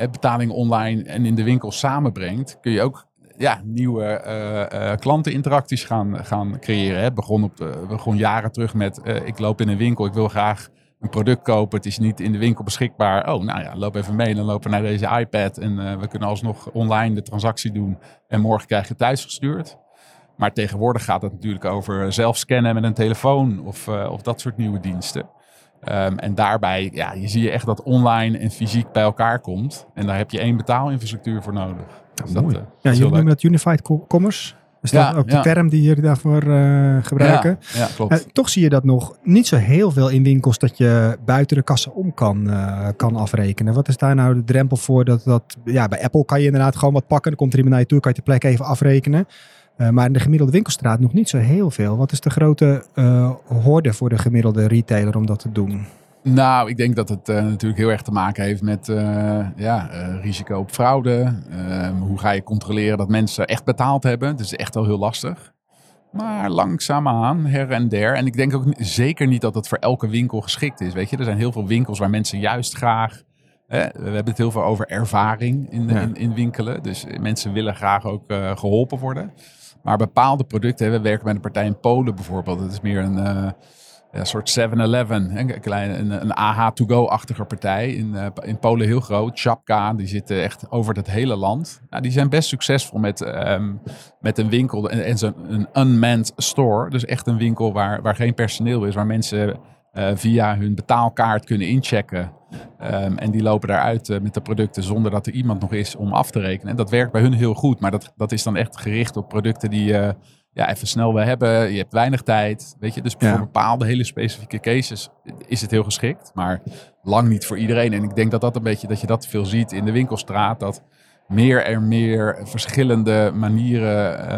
uh, betalingen online en in de winkel samenbrengt, kun je ook ja, nieuwe uh, uh, klanteninteracties gaan, gaan creëren. Hè. Begon, op begon jaren terug met uh, ik loop in een winkel, ik wil graag een product kopen. Het is niet in de winkel beschikbaar. Oh, nou ja, loop even mee. Dan lopen we naar deze iPad en we kunnen alsnog online de transactie doen. En morgen krijg je het thuis gestuurd. Maar tegenwoordig gaat het natuurlijk over zelf scannen met een telefoon of, of dat soort nieuwe diensten. Um, en daarbij, ja, je zie je echt dat online en fysiek bij elkaar komt. En daar heb je één betaalinfrastructuur voor nodig. Dus mooi. Dat, uh, ja, jullie noemen dat Unified Commerce. Is dat ja, ook de ja. term die jullie daarvoor uh, gebruiken? Ja, ja klopt. Uh, toch zie je dat nog niet zo heel veel in winkels dat je buiten de kassen om kan, uh, kan afrekenen. Wat is daar nou de drempel voor? Dat, dat, ja, bij Apple kan je inderdaad gewoon wat pakken. Dan komt er iemand naar je toe, kan je ter plekke even afrekenen. Uh, maar in de gemiddelde winkelstraat nog niet zo heel veel. Wat is de grote uh, horde voor de gemiddelde retailer om dat te doen? Nou, ik denk dat het uh, natuurlijk heel erg te maken heeft met ja, risico op fraude. Ehm, hoe ga je controleren dat mensen echt betaald hebben? Dat is echt wel heel lastig. Maar langzaamaan, her en der. En ik denk ook zeker niet dat het voor elke winkel geschikt is. Weet je, er zijn heel veel winkels waar mensen juist graag we hebben het heel veel over ervaring in, ja. in, in, winkelen. Dus mensen willen graag ook geholpen worden. Maar bepaalde producten, we werken met een partij in Polen bijvoorbeeld. Dat is meer een, een soort 7-Eleven, een, AH-to-go-achtige partij. In, uh, in Polen heel groot. Chapka, die zitten echt over het hele land. Nou, die zijn best succesvol met, um, met een winkel en, en een unmanned store. Dus echt een winkel waar, waar geen personeel is, waar mensen uh, via hun betaalkaart kunnen inchecken. Ehm, en die lopen daaruit uh, met de producten zonder dat er iemand nog is om af te rekenen. En dat werkt bij hun heel goed, maar dat, dat is dan echt gericht op producten die ja, even snel wil hebben. Je hebt weinig tijd. Weet je? Dus voor bepaalde hele specifieke cases is het heel geschikt. Maar lang niet voor iedereen. En ik denk dat dat een beetje dat je dat veel ziet in de winkelstraat. Dat meer en meer verschillende manieren.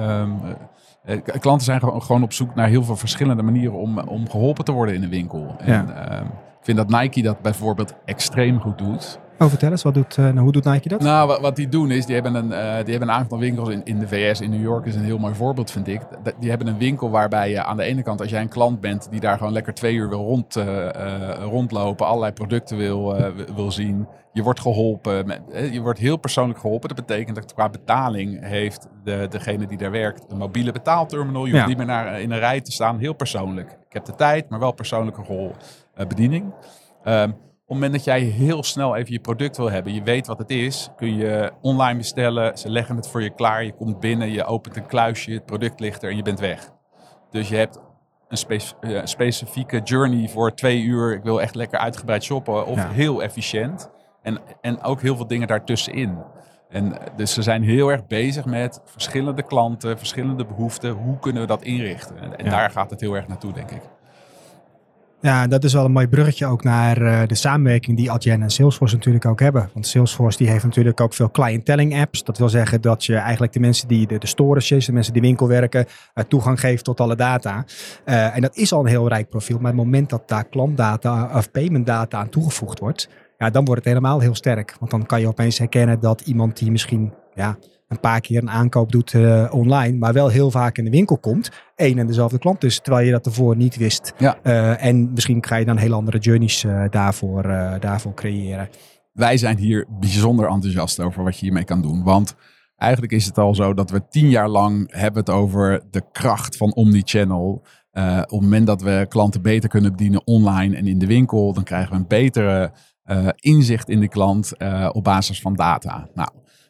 Eh, klanten zijn gewoon op zoek naar heel veel verschillende manieren om, om geholpen te worden in de winkel. En, ehm, ik vind dat Nike dat bijvoorbeeld extreem goed doet. Oh, vertel eens, wat doet, uh, hoe doet Nike dat? Nou, wat, wat die doen is, die hebben een, uh, die hebben een aantal winkels in, in de VS, in New York is een heel mooi voorbeeld, vind ik. Die hebben een winkel waarbij je aan de ene kant, als jij een klant bent die daar gewoon lekker twee uur wil rond, uh, rondlopen, allerlei producten wil, wil zien, je wordt geholpen. Met, je wordt heel persoonlijk geholpen. Dat betekent dat qua betaling heeft de, degene die daar werkt een mobiele betaalterminal. Je hoeft niet meer naar, in een rij te staan, heel persoonlijk. Ik heb de tijd, maar wel persoonlijke bediening. Um, op het moment dat jij heel snel even je product wil hebben, je weet wat het is, kun je online bestellen. Ze leggen het voor je klaar. Je komt binnen, je opent een kluisje, het product ligt er en je bent weg. Dus je hebt een eh, specifieke journey voor twee uur. Ik wil echt lekker uitgebreid shoppen of heel efficiënt. En, en ook heel veel dingen daartussenin. En dus ze zijn heel erg bezig met verschillende klanten, verschillende behoeften. Hoe kunnen we dat inrichten? En, en daar gaat het heel erg naartoe, denk ik. Ja, dat is wel een mooi bruggetje ook naar uh, de samenwerking die Adyen en Salesforce natuurlijk ook hebben. Want Salesforce die heeft natuurlijk ook veel clientelling apps. Dat wil zeggen dat je eigenlijk de mensen die de, de storages, de mensen die winkel werken, uh, toegang geeft tot alle data. Uh, en dat is al een heel rijk profiel. Maar het moment dat daar klantdata of paymentdata aan toegevoegd wordt, ja, dan wordt het helemaal heel sterk. Want dan kan je opeens herkennen dat iemand die misschien ja, een paar keer een aankoop doet uh, online, maar wel heel vaak in de winkel komt, één en dezelfde klant is, terwijl je dat ervoor niet wist. Ja. Uh, en misschien ga je dan heel andere journeys uh, daarvoor, daarvoor creëren. Wij zijn hier bijzonder enthousiast over wat je hiermee kan doen, want eigenlijk is het al zo dat we tien jaar lang hebben het over de kracht van omnichannel. Uh, op het moment dat we klanten beter kunnen bedienen online en in de winkel, dan krijgen we een betere uh, inzicht in de klant uh, op basis van data. Nou,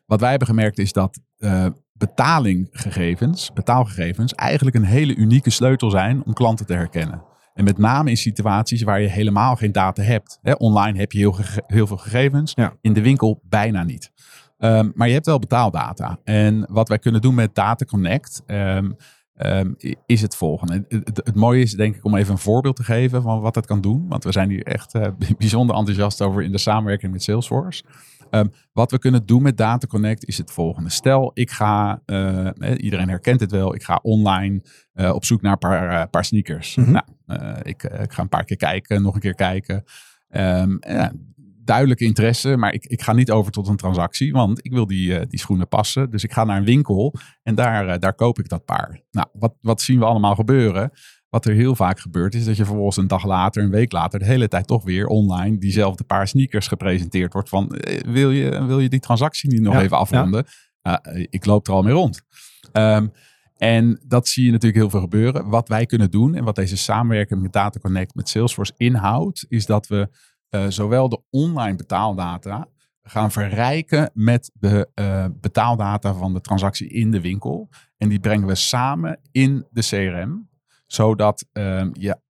wat wij hebben gemerkt is dat uh, betalingegevens, betaalgegevens, eigenlijk een hele unieke sleutel zijn om klanten te herkennen. En met name in situaties waar je helemaal geen data hebt. Hè, online heb je heel, heel veel gegevens, in de winkel bijna niet. Um, maar je hebt wel betaaldata. En wat wij kunnen doen met Data Connect um, um, is het volgende. Het, het, mooie is denk ik om even een voorbeeld te geven van wat het kan doen. Want we zijn hier echt uh, bijzonder enthousiast over in de samenwerking met Salesforce. Um, wat we kunnen doen met Data Connect is het volgende. Stel, ik ga, uh, iedereen herkent het wel, ik ga online uh, op zoek naar een paar, uh, paar sneakers. Mm -hmm. Nou, ik, ik, ga een paar keer kijken, nog een keer kijken. Um, ja, duidelijke interesse, maar ik, ik ga niet over tot een transactie, want ik wil die, die schoenen passen. Dus ik ga naar een winkel en daar, daar koop ik dat paar. Nou, wat, wat zien we allemaal gebeuren? Wat er heel vaak gebeurt is dat je vervolgens een dag later, een week later, de hele tijd toch weer online diezelfde paar sneakers gepresenteerd wordt. Van eh, wil je, wil je die transactie niet nog even afronden? Ja. Uh, ik loop er al mee rond. Um, en dat zie je natuurlijk heel veel gebeuren. Wat wij kunnen doen en wat deze samenwerking met Data Connect met Salesforce inhoudt, is dat we uh, zowel de online betaaldata gaan verrijken met de uh, betaaldata van de transactie in de winkel. En die brengen we samen in de CRM zodat um, je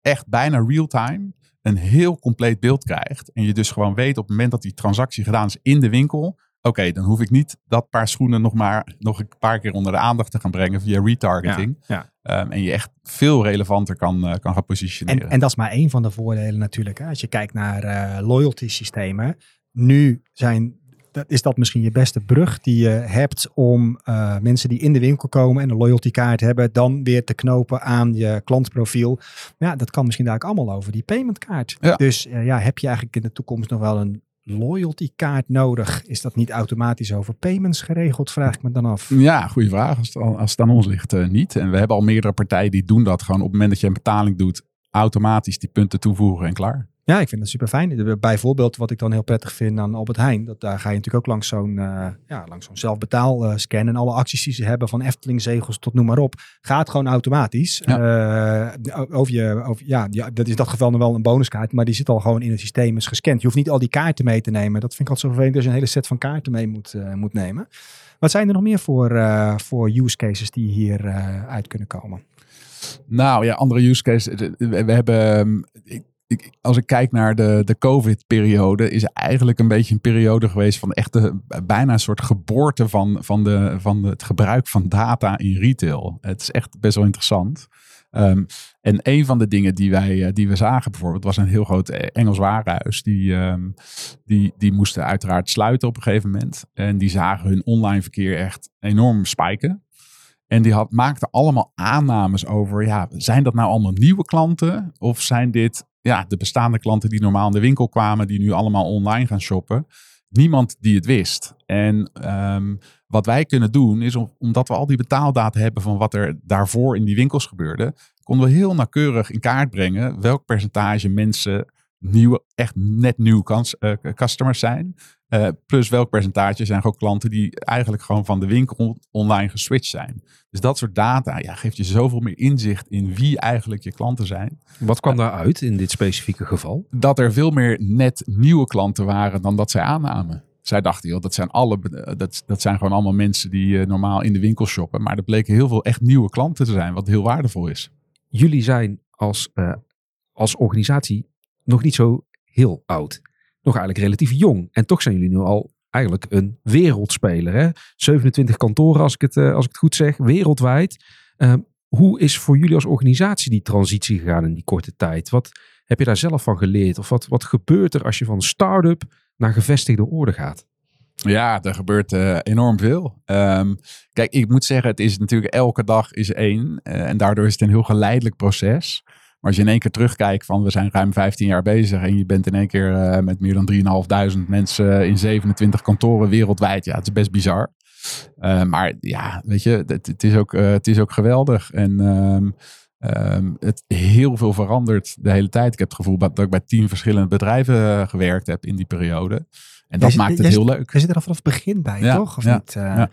echt bijna real-time een heel compleet beeld krijgt. En je dus gewoon weet op het moment dat die transactie gedaan is in de winkel. Oké, dan hoef ik niet dat paar schoenen nog maar nog een paar keer onder de aandacht te gaan brengen via retargeting. Ja, Um, en je echt veel relevanter kan, uh, kan gaan positioneren. En, en, dat is maar één van de voordelen natuurlijk. Hè. Als je kijkt naar uh, loyalty systemen. Nu zijn is dat misschien je beste brug die je hebt om uh, mensen die in de winkel komen en een loyalty kaart hebben, dan weer te knopen aan je klantprofiel. Ja, dat kan misschien daar ook allemaal over die paymentkaart. Ja. Dus uh, ja, heb je eigenlijk in de toekomst nog wel een loyalty kaart nodig? Is dat niet automatisch over payments geregeld, vraag ik me dan af. Ja, goede vraag. Als het, als het aan ons ligt, uh, niet. En we hebben al meerdere partijen die doen dat gewoon op het moment dat je een betaling doet, automatisch die punten toevoegen en klaar. Ja, ik vind dat super fijn. Bijvoorbeeld wat ik dan heel prettig vind aan Albert Heijn. Dat daar ga je natuurlijk ook langs zo'n uh, ja, langs zo'n zelfbetaal uh, scan. En alle acties die ze hebben van Efteling zegels tot noem maar op. Gaat gewoon automatisch. Ja. Uh, over je, over, ja, ja, dat is in dat geval nog wel een bonuskaart. Maar die zit al gewoon in het systeem is gescand. Je hoeft niet al die kaarten mee te nemen. Dat vind ik altijd zo vervelend als je een hele set van kaarten mee moet, moet nemen. Wat zijn er nog meer voor, voor use cases die hier uit kunnen komen? Nou ja, andere use cases. We hebben... ik, als ik kijk naar de, de COVID-periode, is eigenlijk een beetje een periode geweest van echt de, bijna een soort geboorte van, van, de, van het gebruik van data in retail. Het is echt best wel interessant. Um, en een van de dingen die, wij, eh, die we zagen bijvoorbeeld, was een heel groot Engels warenhuis. Die, um, die, die moesten uiteraard sluiten op een gegeven moment. En die zagen hun online verkeer echt enorm spiken. En die had, maakte allemaal aannames over, ja, zijn dat nou allemaal nieuwe klanten? Of zijn dit ja, de bestaande klanten die normaal in de winkel kwamen, die nu allemaal online gaan shoppen? Niemand die het wist. En um, wat wij kunnen doen is, omdat we al die betaaldata hebben van wat er daarvoor in die winkels gebeurde, konden we heel nauwkeurig in kaart brengen welk percentage mensen nieuwe, echt net nieuw uh, customers zijn. Uh, plus welk percentage zijn gewoon klanten die eigenlijk gewoon van de winkel online geswitcht zijn. Dus dat soort data ja, geeft je zoveel meer inzicht in wie eigenlijk je klanten zijn. Wat kwam uh, daaruit in dit specifieke geval? Dat er veel meer net nieuwe klanten waren dan dat zij aannamen. Zij dachten, joh, dat zijn, alle, dat, dat zijn gewoon allemaal mensen die uh, normaal in de winkel shoppen. Maar er bleken heel veel echt nieuwe klanten te zijn, wat heel waardevol is. Jullie zijn als, als organisatie nog niet zo heel oud nog eigenlijk relatief jong. En toch zijn jullie nu al eigenlijk een wereldspeler. Hè? 27 kantoren, als ik het, uh, als ik het goed zeg, wereldwijd. Uh, hoe is voor jullie als organisatie die transitie gegaan in die korte tijd? Wat heb je daar zelf van geleerd? Of wat, wat gebeurt er als je van start-up naar gevestigde orde gaat? Ja, er gebeurt uh, enorm veel. Um, kijk, ik moet zeggen, het is natuurlijk elke dag is één. Uh, en daardoor is het een heel geleidelijk proces. Maar als je in één keer terugkijkt van we zijn ruim 15 jaar bezig en je bent in één keer uh, met meer dan 3.500 mensen in 27 kantoren wereldwijd. Ja, het is best bizar. Uh, maar ja, weet je, het, het is, ook, uh, het is ook geweldig. En um, um, het heel veel verandert de hele tijd. Ik heb het gevoel dat, ik bij tien verschillende bedrijven gewerkt heb in die periode. En dat maakt het heel leuk. Je zit er al vanaf het begin bij, ja, toch? Of ja, niet? Ja.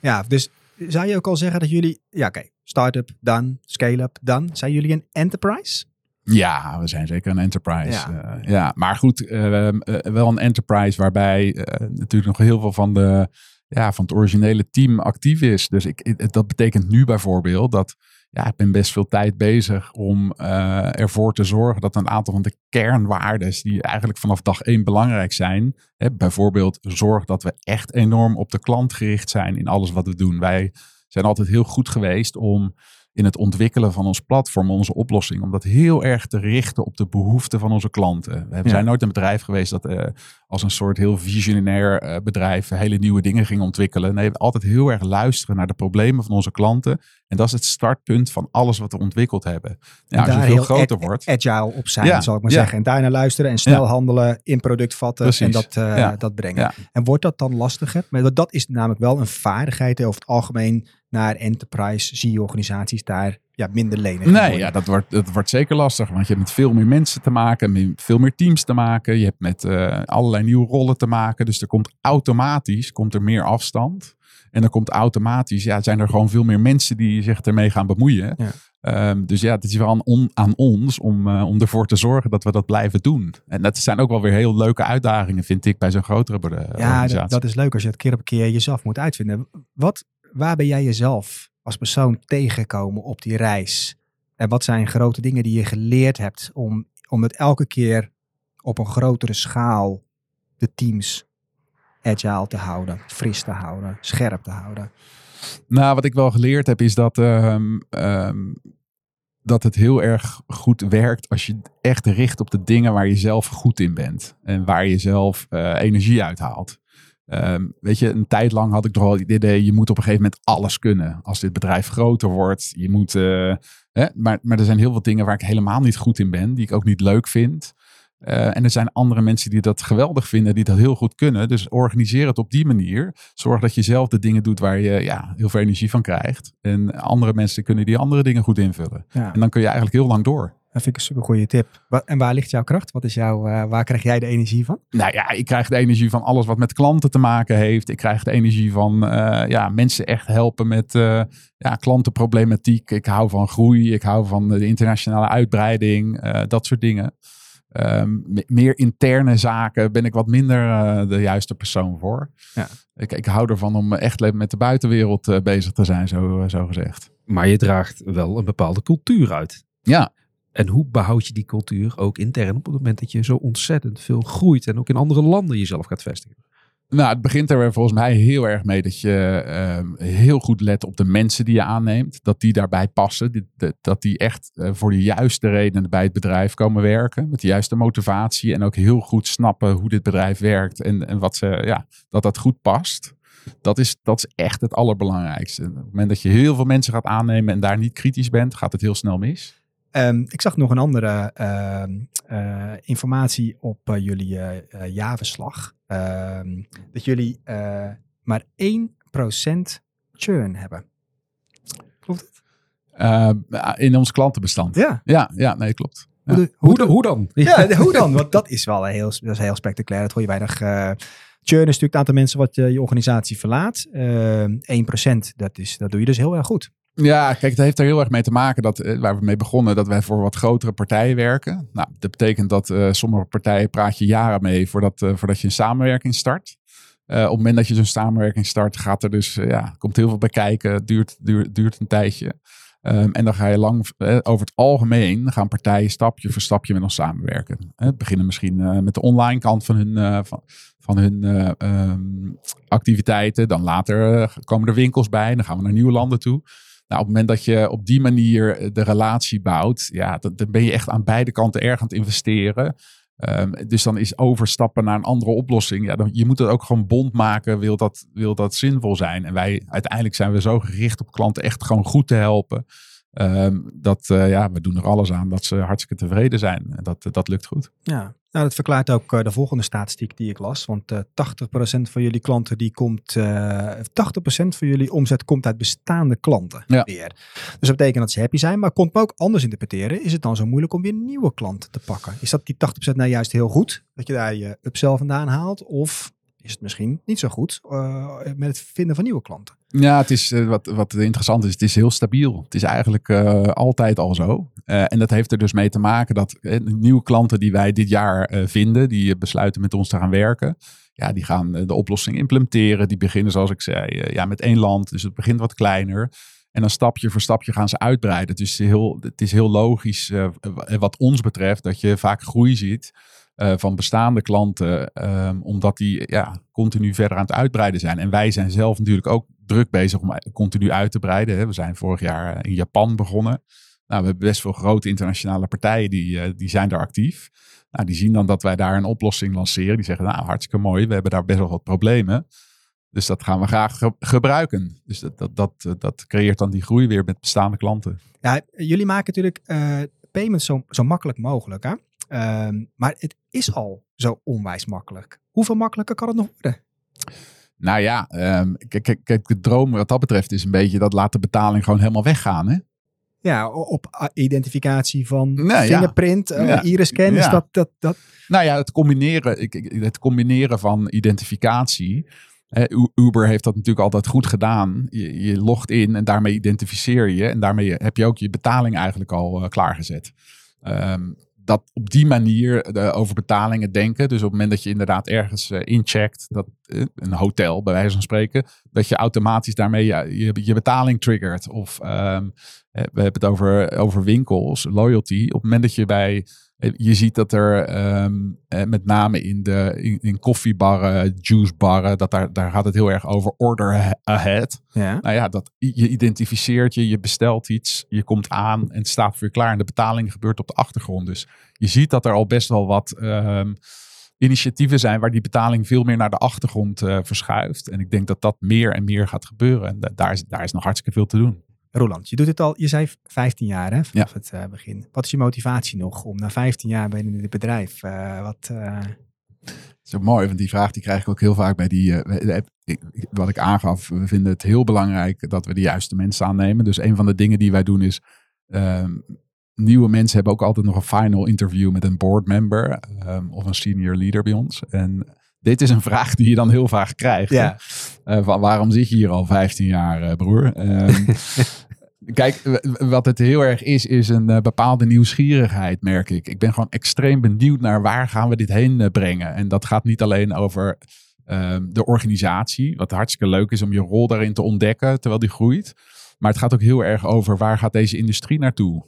ja, dus zou je ook al zeggen dat jullie, ja oké, okay, start-up dan, scale-up dan. Zijn jullie een enterprise? Ja, we zijn zeker een enterprise. Ja, uh, ja. maar goed, uh, uh, wel een enterprise waarbij natuurlijk nog heel veel van, de, ja, van het originele team actief is. Dus ik, dat betekent nu bijvoorbeeld dat ja, ik ben best veel tijd bezig om ervoor te zorgen dat een aantal van de kernwaarden die eigenlijk vanaf dag één belangrijk zijn. Hè, bijvoorbeeld zorg dat we echt enorm op de klant gericht zijn in alles wat we doen. Wij zijn altijd heel goed geweest om in het ontwikkelen van ons platform, onze oplossing, om dat heel erg te richten op de behoeften van onze klanten. We ja. zijn nooit een bedrijf geweest dat uh, als een soort heel visionair uh, bedrijf hele nieuwe dingen ging ontwikkelen. Nee, altijd heel erg luisteren naar de problemen van onze klanten. En dat is het startpunt van alles wat we ontwikkeld hebben. Ja, als je veel groter wordt. Agile op zijn, ja. zal ik maar zeggen. En daarna luisteren en snel handelen, in product vatten Precies. en dat, uh, dat brengen. En wordt dat dan lastiger? Maar dat is namelijk wel een vaardigheid over het algemeen naar enterprise, zie je organisaties daar ja, minder lenen. Nee, ja, dat, wordt, dat wordt zeker lastig. Want je hebt met veel meer mensen te maken, met veel meer teams te maken. Je hebt met uh, allerlei nieuwe rollen te maken. Dus er komt automatisch komt er meer afstand. En dan komt automatisch, ja, zijn er gewoon veel meer mensen die zich ermee gaan bemoeien. Ja. Um, dus ja, het is wel aan, on, aan ons om, uh, om ervoor te zorgen dat we dat blijven doen. En dat zijn ook wel weer heel leuke uitdagingen, vind ik, bij zo'n grotere ja, organisatie. Ja, dat, dat, is leuk als je het keer op keer jezelf moet uitvinden. Wat, waar ben jij jezelf als persoon tegengekomen op die reis? En wat zijn grote dingen die je geleerd hebt om, om het elke keer op een grotere schaal de teams agile te houden, fris te houden, scherp te houden? Nou, wat ik wel geleerd heb is dat, um, um, dat het heel erg goed werkt als je echt richt op de dingen waar je zelf goed in bent en waar je zelf uh, energie uit haalt. Um, weet je, een tijd lang had ik toch al het idee, je moet op een gegeven moment alles kunnen. Als dit bedrijf groter wordt, je moet... Uh, hè? Maar, maar er zijn heel veel dingen waar ik helemaal niet goed in ben, die ik ook niet leuk vind. Uh, en er zijn andere mensen die dat geweldig vinden, die dat heel goed kunnen. Dus organiseer het op die manier. Zorg dat je zelf de dingen doet waar je ja, heel veel energie van krijgt. En andere mensen kunnen die andere dingen goed invullen. Ja. En dan kun je eigenlijk heel lang door. Dat vind ik een super goede tip. En waar ligt jouw kracht? Wat is jouw, uh, waar krijg jij de energie van? Nou ja, ik krijg de energie van alles wat met klanten te maken heeft. Ik krijg de energie van uh, ja, mensen echt helpen met uh, ja, klantenproblematiek. Ik hou van groei. Ik hou van de internationale uitbreiding. dat soort dingen. Um, meer interne zaken ben ik wat minder uh, de juiste persoon voor. Ja. Ik, ik hou ervan om echt met de buitenwereld uh, bezig te zijn, zo, zo gezegd. Maar je draagt wel een bepaalde cultuur uit. Ja. En hoe behoud je die cultuur ook intern op het moment dat je zo ontzettend veel groeit en ook in andere landen jezelf gaat vestigen? Nou, het begint er volgens mij heel erg mee dat je uh, heel goed let op de mensen die je aanneemt. Dat die daarbij passen. dat die echt uh, voor de juiste redenen bij het bedrijf komen werken. Met de juiste motivatie. En ook heel goed snappen hoe dit bedrijf werkt. En, en wat ze, ja, dat dat goed past. Dat is, dat is echt het allerbelangrijkste. Op het moment dat je heel veel mensen gaat aannemen en daar niet kritisch bent, gaat het heel snel mis. Um, ik zag nog een andere uh, informatie op uh, jullie jaarverslag. Ehm, dat jullie maar 1% churn hebben. Klopt het? in ons klantenbestand. Ja. Ja, ja nee, klopt. Ja. Hoe, hoe, hoe, dan? Ja, hoe dan? Want dat is wel heel, dat is heel spectaculair. Dat hoor je weinig Churn is natuurlijk het aantal mensen wat je, je organisatie verlaat. Uh, ehm, 1%, dat, is, dat doe je dus heel erg goed. Ja, kijk, het heeft er heel erg mee te maken dat, eh, waar we mee begonnen, dat wij voor wat grotere partijen werken. Nou, dat betekent dat uh, sommige partijen praat je jaren mee voordat, uh, voordat je een samenwerking start. op het moment dat je zo'n samenwerking start, gaat er dus, ja, komt heel veel bij kijken, duurt, duurt, een tijdje. Um, en dan ga je lang, over het algemeen, gaan partijen stapje voor stapje met ons samenwerken. Hè, beginnen misschien met de online kant van hun, van, hun um, activiteiten. Dan later komen er winkels bij, dan gaan we naar nieuwe landen toe. Nou, op het moment dat je op die manier eh, de relatie bouwt, ja, dan, ben je echt aan beide kanten erg aan het investeren. Um, dus dan is overstappen naar een andere oplossing. Ja, dan, je moet het ook gewoon bond maken, wil dat, wil dat zinvol zijn. En wij uiteindelijk zijn we zo gericht op klanten echt gewoon goed te helpen. Um, dat uh, ja, we doen er alles aan dat ze hartstikke tevreden zijn. En dat, dat lukt goed. Ja, nou, dat verklaart ook uh, de volgende statistiek die ik las. Want uh, eh, 80% van jullie klanten die komt, 80% van jullie omzet komt uit bestaande klanten ja. weer. Dus dat betekent dat ze happy zijn, maar komt me ook anders interpreteren. Is het dan zo moeilijk om weer nieuwe klanten te pakken? Is dat die 80% nou juist heel goed? Dat je daar je upsell vandaan haalt? Of is het misschien niet zo goed met het vinden van nieuwe klanten? Ja, het is, wat, wat interessant is, het is heel stabiel. Het is eigenlijk uh, altijd al zo. En dat heeft er dus mee te maken dat nieuwe klanten die wij dit jaar vinden, die besluiten met ons te gaan werken, ja, die gaan de oplossing implementeren. Die beginnen, zoals ik zei, ja, met één land. Dus het begint wat kleiner. En dan stapje voor stapje gaan ze uitbreiden. Dus heel, het is heel logisch wat ons betreft dat je vaak groei ziet. Uh, van bestaande klanten, um, omdat die ja, continu verder aan het uitbreiden zijn. En wij zijn zelf natuurlijk ook druk bezig om continu uit te breiden. Hè. We zijn vorig jaar eh, in Japan begonnen. Nou, we hebben best veel grote internationale partijen die, uh, die zijn daar actief. Nou, die zien dan dat wij daar een oplossing lanceren. Die zeggen, nou, hartstikke mooi, we hebben daar best wel wat problemen. Dus dat gaan we graag gebruiken. Dus dat, dat, dat, dat, creëert dan die groei weer met bestaande klanten. Ja, jullie maken natuurlijk uh, payments zo, zo makkelijk mogelijk. Hè? Uh, maar het is al zo onwijs makkelijk. Hoeveel makkelijker kan het nog worden? Nou ja, um, kijk, kijk, de droom wat dat betreft is een beetje dat laat de betaling gewoon helemaal weggaan. Hè? Ja, op identificatie van nou, fingerprint, ja. uh, iris-scan. Ja. dat, dat, dat... Nou ja, het combineren, het combineren van identificatie. Uber heeft dat natuurlijk altijd goed gedaan. Je, je, logt in en daarmee identificeer je. En daarmee heb je ook je betaling eigenlijk al uh, klaargezet. Um, dat op die manier de, over betalingen denken. Dus op het moment dat je inderdaad ergens uh, incheckt, dat, uh, een hotel bij wijze van spreken, dat je automatisch daarmee je, je, betaling triggert. Of um, we hebben het over, over winkels, loyalty. Op het moment dat je bij eh, je ziet dat er um, met name in, de, in, in koffiebarren, juicebarren, dat daar, daar gaat het heel erg over order ahead. Ja. Nou ja, dat, je identificeert je, je bestelt iets, je komt aan en het staat voor je klaar en de betaling gebeurt op de achtergrond. Dus je ziet dat er al best wel wat um, initiatieven zijn waar die betaling veel meer naar de achtergrond uh, verschuift. En ik denk dat dat meer en meer gaat gebeuren. En daar is, daar is nog hartstikke veel te doen. Roland, je doet het al, je zei 15 jaar hè, vanaf het uh, begin. Wat is je motivatie nog om na 15 jaar binnen dit bedrijf? Uh, wat, uh... Zo mooi, want die vraag die krijg ik ook heel vaak bij die. wat ik aangaf, we vinden het heel belangrijk dat we de juiste mensen aannemen. Dus een van de dingen die wij doen is. Ehm, nieuwe mensen hebben ook altijd nog een final interview met een board member um, of een senior leader bij ons. En dit is een vraag die je dan heel vaak krijgt. Ja. Uh, van waarom zit je hier al 15 jaar, uh, broer? Um, kijk, wat het heel erg is, is een uh, bepaalde nieuwsgierigheid, merk ik. Ik ben gewoon extreem benieuwd naar waar gaan we dit heen brengen. En dat gaat niet alleen over um, de organisatie, wat hartstikke leuk is om je rol daarin te ontdekken terwijl die groeit. Maar het gaat ook heel erg over waar gaat deze industrie naartoe?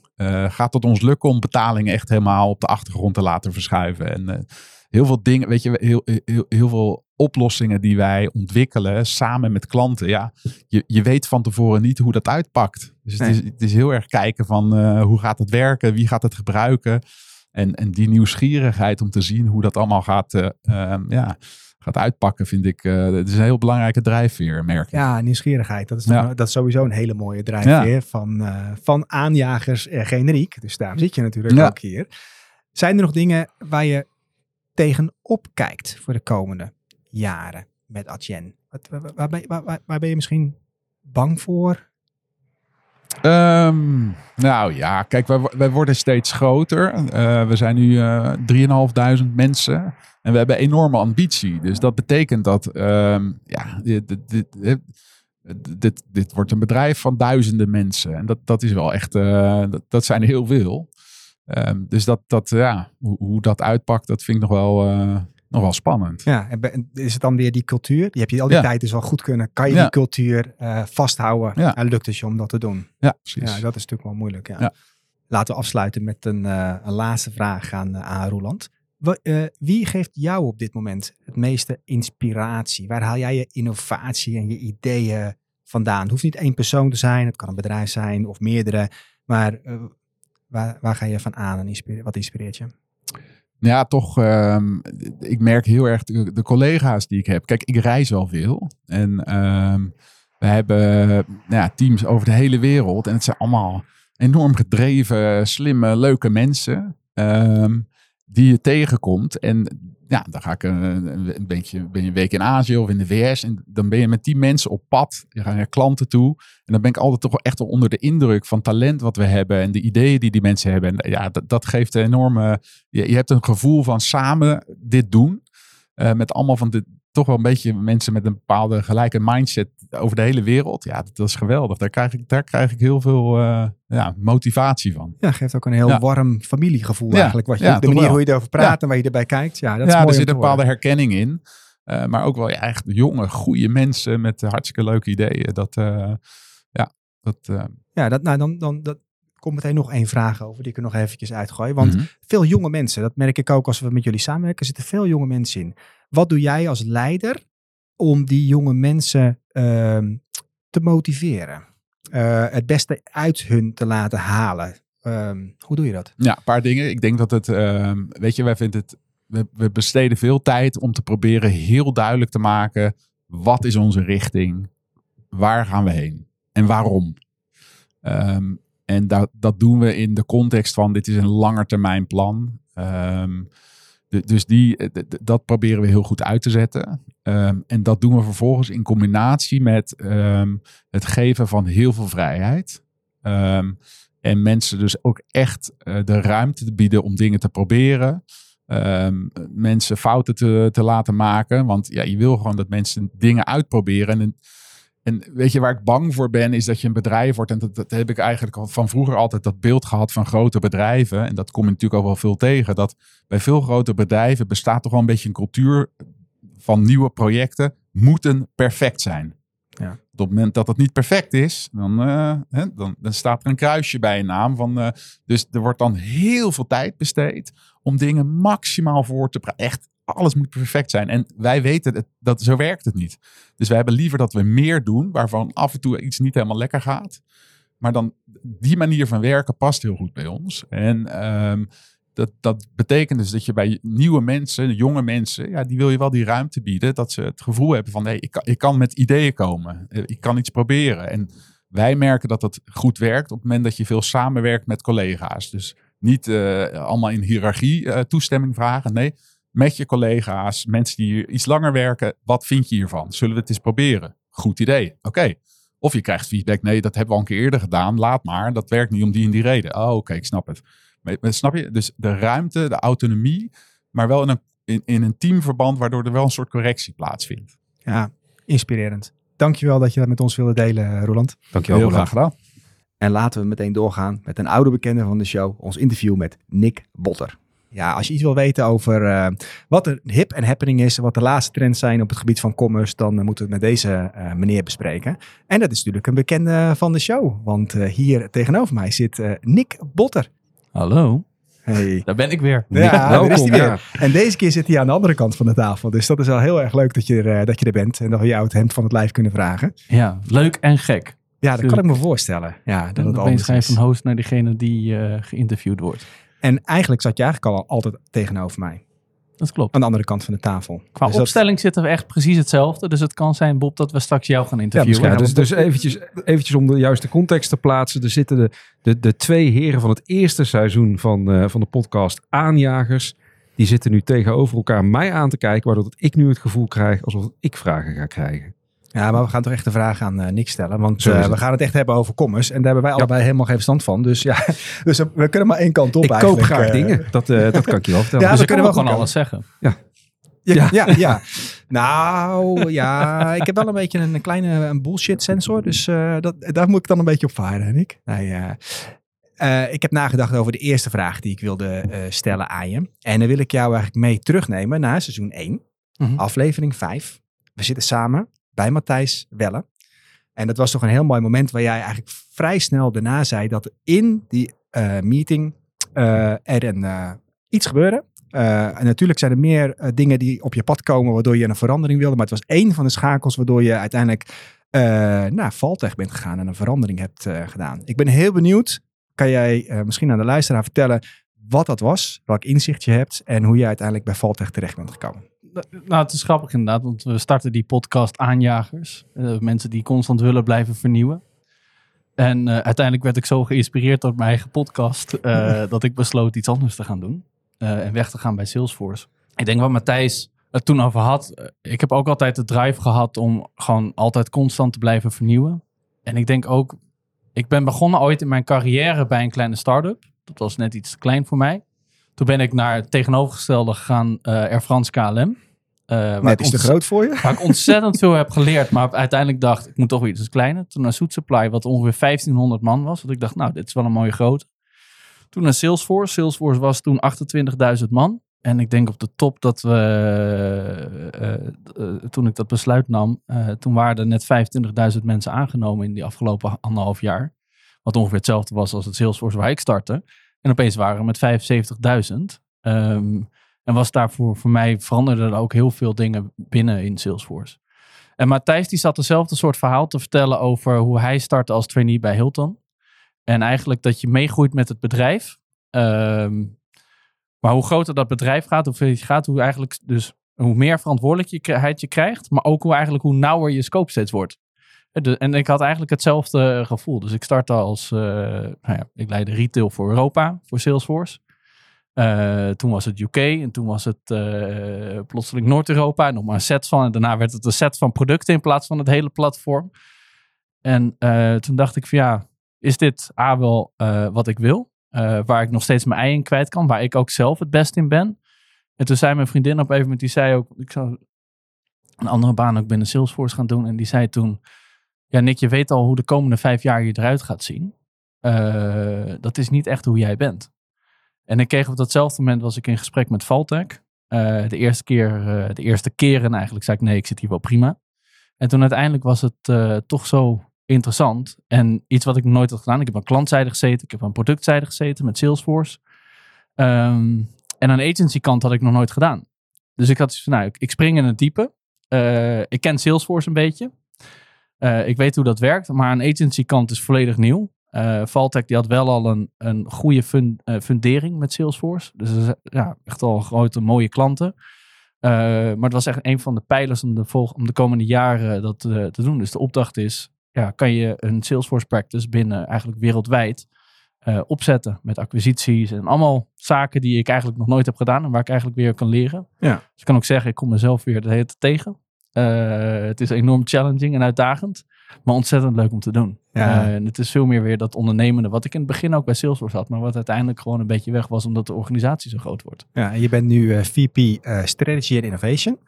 gaat het ons lukken om betalingen echt helemaal op de achtergrond te laten verschuiven? En heel veel dingen, weet je, heel, heel, heel veel oplossingen die wij ontwikkelen samen met klanten. Ja, je, je weet van tevoren niet hoe dat uitpakt. Dus het, is, het is heel erg kijken van uh, hoe gaat het werken, wie gaat het gebruiken. En, en die nieuwsgierigheid om te zien hoe dat allemaal gaat, uh, ja, gaat uitpakken, vind ik. Uh, het is een heel belangrijke drijfveer, merk ik. Ja, nieuwsgierigheid. Dat is, ja. dat is sowieso een hele mooie drijfveer van, van aanjagers generiek. Dus daar zit je natuurlijk ook hier. Zijn er nog dingen waar je tegenop kijkt voor de komende jaren met Adyen? Waar, waar, waar, ben je misschien bang voor? Um, nou ja, kijk, wij, worden steeds groter. Uh, we zijn nu uh, 3.500 mensen en we hebben enorme ambitie. Dus dat betekent dat, um, ja, dit, dit, dit, dit, wordt een bedrijf van duizenden mensen. En dat, dat is wel echt, uh, dat, dat zijn heel veel. Um, dus dat, dat ja, hoe, hoe, dat uitpakt, dat vind ik nog wel, uh, nog wel spannend. Ja, en is het dan weer die cultuur? Die heb je al die ja. tijd dus wel goed kunnen. Kan je ja. die cultuur uh, vasthouden? Ja. En lukt het je om dat te doen? Ja, precies. Ja, dat is natuurlijk wel moeilijk. Ja. ja. Laten we afsluiten met een, uh, een laatste vraag aan, aan Roland. wie geeft jou op dit moment het meeste inspiratie? Waar haal jij je innovatie en je ideeën vandaan? Het hoeft niet één persoon te zijn, het kan een bedrijf zijn of meerdere. Maar Waar, waar ga je van aan en wat inspireert je? Ja, toch. Um, ik merk heel erg de, collega's die ik heb. Kijk, ik reis wel veel. En um, we hebben nou ja, teams over de hele wereld. En het zijn allemaal enorm gedreven, slimme, leuke mensen. Um, die je tegenkomt. En ja, dan ga ik een, een, beetje, ben je een week in Azië of in de VS. En dan ben je met die mensen op pad. Je gaat naar klanten toe. En dan ben ik altijd toch echt onder de indruk van talent wat we hebben. En de ideeën die die mensen hebben. En ja, dat, dat geeft een enorme... Je, je hebt een gevoel van samen dit doen. Uh, met allemaal van de, toch wel een beetje mensen met een bepaalde gelijke mindset over de hele wereld. Ja, dat, is geweldig. Daar krijg ik, daar krijg ik heel veel uh, ja, motivatie van. Ja, geeft ook een heel warm familiegevoel eigenlijk. Wat je, ja, de manier hoe je erover praat en waar je erbij kijkt. Ja, dat is ja er zit een bepaalde herkenning in. Uh, maar ook wel ja, echt jonge, goede mensen met hartstikke leuke ideeën. Dat, uh, ja, dat, ja, dat, nou, dan, dan, dat, komt meteen nog één vraag over die ik er nog eventjes uitgooi. Want mm -hmm. veel jonge mensen, dat merk ik ook als we met jullie samenwerken, zitten veel jonge mensen in. Wat doe jij als leider om die jonge mensen uh, te motiveren? Uh, het beste uit hun te laten halen. Uh, hoe doe je dat? Ja, een paar dingen. Ik denk dat het, ehm, weet je, wij vinden het, we, we, besteden veel tijd om te proberen heel duidelijk te maken, wat is onze richting? Waar gaan we heen? En waarom? En dat, dat doen we in de context van dit is een langetermijn plan. Dus die, eh, dat proberen we heel goed uit te zetten. Um, en dat doen we vervolgens in combinatie met um, het geven van heel veel vrijheid. Um, en mensen dus ook echt uh, de ruimte te bieden om dingen te proberen. mensen fouten te, te laten maken. Want ja, je wil gewoon dat mensen dingen uitproberen. En en weet je waar ik bang voor ben, is dat je een bedrijf wordt. En dat, dat heb ik eigenlijk al van vroeger altijd dat beeld gehad van grote bedrijven. En dat kom je natuurlijk ook wel veel tegen. Dat bij veel grote bedrijven bestaat toch wel een beetje een cultuur van nieuwe projecten moeten perfect zijn. Ja. Op het moment dat het niet perfect is, dan, uh, hè, dan, dan, staat er een kruisje bij een naam. Van, uh, dus er wordt dan heel veel tijd besteed om dingen maximaal voor te praten. Echt alles moet perfect zijn. En wij weten dat, dat zo werkt het niet. Dus wij hebben liever dat we meer doen, waarvan af en toe iets niet helemaal lekker gaat. Maar dan die manier van werken past heel goed bij ons. En um, dat, dat betekent dus dat je bij nieuwe mensen, jonge mensen, ja, die wil je wel die ruimte bieden. Dat ze het gevoel hebben van, hé, ik, kan, ik kan met ideeën komen. Eh, ik kan iets proberen. En wij merken dat dat goed werkt op het moment dat je veel samenwerkt met collega's. Dus niet uh, allemaal in hiërarchie uh, toestemming vragen. Nee, met je collega's, mensen die hier iets langer werken. Wat vind je hiervan? Zullen we het eens proberen? Goed idee. Oké. Of je krijgt feedback. Nee, dat hebben we al een keer eerder gedaan. Laat maar. Dat werkt niet om die en die reden. Oh, oké, ik snap het. Maar, snap je? Dus de ruimte, de autonomie, maar wel in een, in, in een teamverband, waardoor er wel een soort correctie plaatsvindt. Ja, inspirerend. Dankjewel dat je dat met ons wilde delen, Roland. Dankjewel. Heel graag gedaan. En laten we meteen doorgaan met een oude bekende van de show, ons interview met Nick Botter. ja, als je iets wil weten over wat er hip en happening is, wat de laatste trends zijn op het gebied van commerce, dan moeten we het met deze meneer bespreken. En dat is natuurlijk een bekende van de show, want hier tegenover mij zit Nick Botter. Hallo. Hey. Daar ben ik weer. Ja, Welkom, is weer. En deze keer zit hij aan de andere kant van de tafel. Dus dat is wel heel erg leuk dat je er, dat je er bent. En dat we jou het hemd van het lijf kunnen vragen. Ja, leuk en gek. Ja, dat kan ik me voorstellen. Ja, dat het opeens ga je van host naar degene die uh, geïnterviewd wordt. En eigenlijk zat je eigenlijk al altijd tegenover mij. Dat klopt. Aan de andere kant van de tafel. Qua dus opstelling zitten we echt precies hetzelfde. Dus het kan zijn, Bob, dat we straks jou gaan interviewen. Ja, dus, dus eventjes, eventjes om de juiste context te plaatsen. Er zitten de, de, de twee heren van het eerste seizoen van, uh, van de podcast Aanjagers. Die zitten nu tegenover elkaar mij aan te kijken. Waardoor ik nu het gevoel krijg alsof ik vragen ga krijgen. Ja, maar we gaan toch echt de vraag aan uh, Nick stellen. Want uh, we gaan het echt hebben over commerce. En daar hebben wij allebei helemaal geen verstand van. Dus ja, dus we kunnen maar één kant op ik eigenlijk. koop graag uh, dingen. Dat, dat kan ik je wel vertellen. Ja, dus we kunnen wel gewoon alles zeggen. Ja. Ja, ja. ja, Nou, ja, ik heb wel een beetje een, kleine een bullshit sensor. Dus dat, daar moet ik dan een beetje op varen, Nick. Nee, ik heb nagedacht over de eerste vraag die ik wilde stellen aan je. En dan wil ik jou eigenlijk mee terugnemen naar seizoen 1, mm -hmm. aflevering 5. We zitten samen bij Matthijs Welle. En dat was toch een heel mooi moment waar jij eigenlijk vrij snel daarna zei dat in die uh, meeting uh, er een, uh, iets gebeurde. en natuurlijk zijn er meer dingen die op je pad komen waardoor je een verandering wilde. Maar het was één van de schakels waardoor je uiteindelijk naar Valtech bent gegaan en een verandering hebt gedaan. Ik ben heel benieuwd. Kan jij misschien aan de luisteraar vertellen wat dat was, welk inzicht je hebt en hoe je uiteindelijk bij Valtech terecht bent gekomen? Nou, het is grappig inderdaad, want we starten die podcast aanjagers. Uh, mensen die constant willen blijven vernieuwen. En uh, uiteindelijk werd ik zo geïnspireerd door mijn eigen podcast uh, dat ik besloot iets anders te gaan doen. en weg te gaan bij Salesforce. Ik denk wat Matthijs het toen over had. ik heb ook altijd de drive gehad om gewoon altijd constant te blijven vernieuwen. En ik denk ook, ik ben begonnen ooit in mijn carrière bij een kleine start-up. Dat was net iets te klein voor mij. Toen ben ik naar het tegenovergestelde gegaan, uh, Air France KLM. Uh, Net is te groot voor je? Waar ik ontzettend veel heb geleerd, maar uiteindelijk dacht ik moet toch weer iets kleiner. Toen naar Soet Supply, wat ongeveer 1500 man was. Want ik dacht, nou, dit is wel een mooie grootte. Toen naar Salesforce. Salesforce was toen 28.000 man. En ik denk op de top dat we, uh, uh, toen ik dat besluit nam, toen waren er net 25.000 mensen aangenomen in die afgelopen anderhalf jaar. Wat ongeveer hetzelfde was als het Salesforce waar ik startte. En opeens waren we met 75.000. Um, en was daarvoor voor mij veranderde er ook heel veel dingen binnen in Salesforce. En Matthijs die zat dezelfde soort verhaal te vertellen over hoe hij startte als trainee bij Hilton. En eigenlijk dat je meegroeit met het bedrijf. Um, maar hoe groter dat bedrijf gaat, hoe je gaat, hoe eigenlijk dus hoe meer verantwoordelijkheid je krijgt, maar ook hoe eigenlijk hoe nauwer je scope steeds wordt. En ik had eigenlijk hetzelfde gevoel. Dus ik startte als, uh, nou ja, ik leidde retail voor Europa, voor Salesforce. Uh, toen was het UK en toen was het plotseling Noord-Europa en nog maar een set van. En daarna werd het een set van producten in plaats van het hele platform. En toen dacht ik van ja, is dit A wel wat ik wil? waar ik nog steeds mijn ei in kwijt kan, waar ik ook zelf het best in ben. En toen zei mijn vriendin op een moment, die zei ook, ik zou een andere baan ook binnen Salesforce gaan doen. En die zei toen, ja Nick, je weet al hoe de komende vijf jaar je eruit gaat zien. dat is niet echt hoe jij bent. En ik kreeg op datzelfde moment was ik in gesprek met Valtech. Uh, de, eerste keer, uh, de eerste keren eigenlijk zei ik nee, ik zit hier wel prima. En toen uiteindelijk was het toch zo interessant. En iets wat ik nooit had gedaan. Ik heb aan klantzijde gezeten, ik heb aan productzijde gezeten met Salesforce. Um, en aan agency kant had ik nog nooit gedaan. Dus ik had van, nou, ik spring in het diepe. ik ken Salesforce een beetje. Ik weet hoe dat werkt, maar aan agency kant is volledig nieuw. Uh, Valtech die had wel al een, een goede fun, uh, fundering met Salesforce. Dus ja, echt al grote mooie klanten. Uh, maar het was echt een van de pijlers om de, volg om de komende jaren dat te doen. Dus de opdracht is, ja, kan je een Salesforce practice binnen eigenlijk wereldwijd opzetten met acquisities en allemaal zaken die ik eigenlijk nog nooit heb gedaan en waar ik eigenlijk weer kan leren. Ja. Dus ik kan ook zeggen, ik kom mezelf weer de hele tijd tegen. Het is enorm challenging en uitdagend. Maar ontzettend leuk om te doen. Ja. Uh, en het is veel meer weer dat ondernemende, wat ik in het begin ook bij Salesforce had, maar wat uiteindelijk gewoon een beetje weg was, omdat de organisatie zo groot wordt. Ja, en je bent nu uh, VP Strategy and Innovation.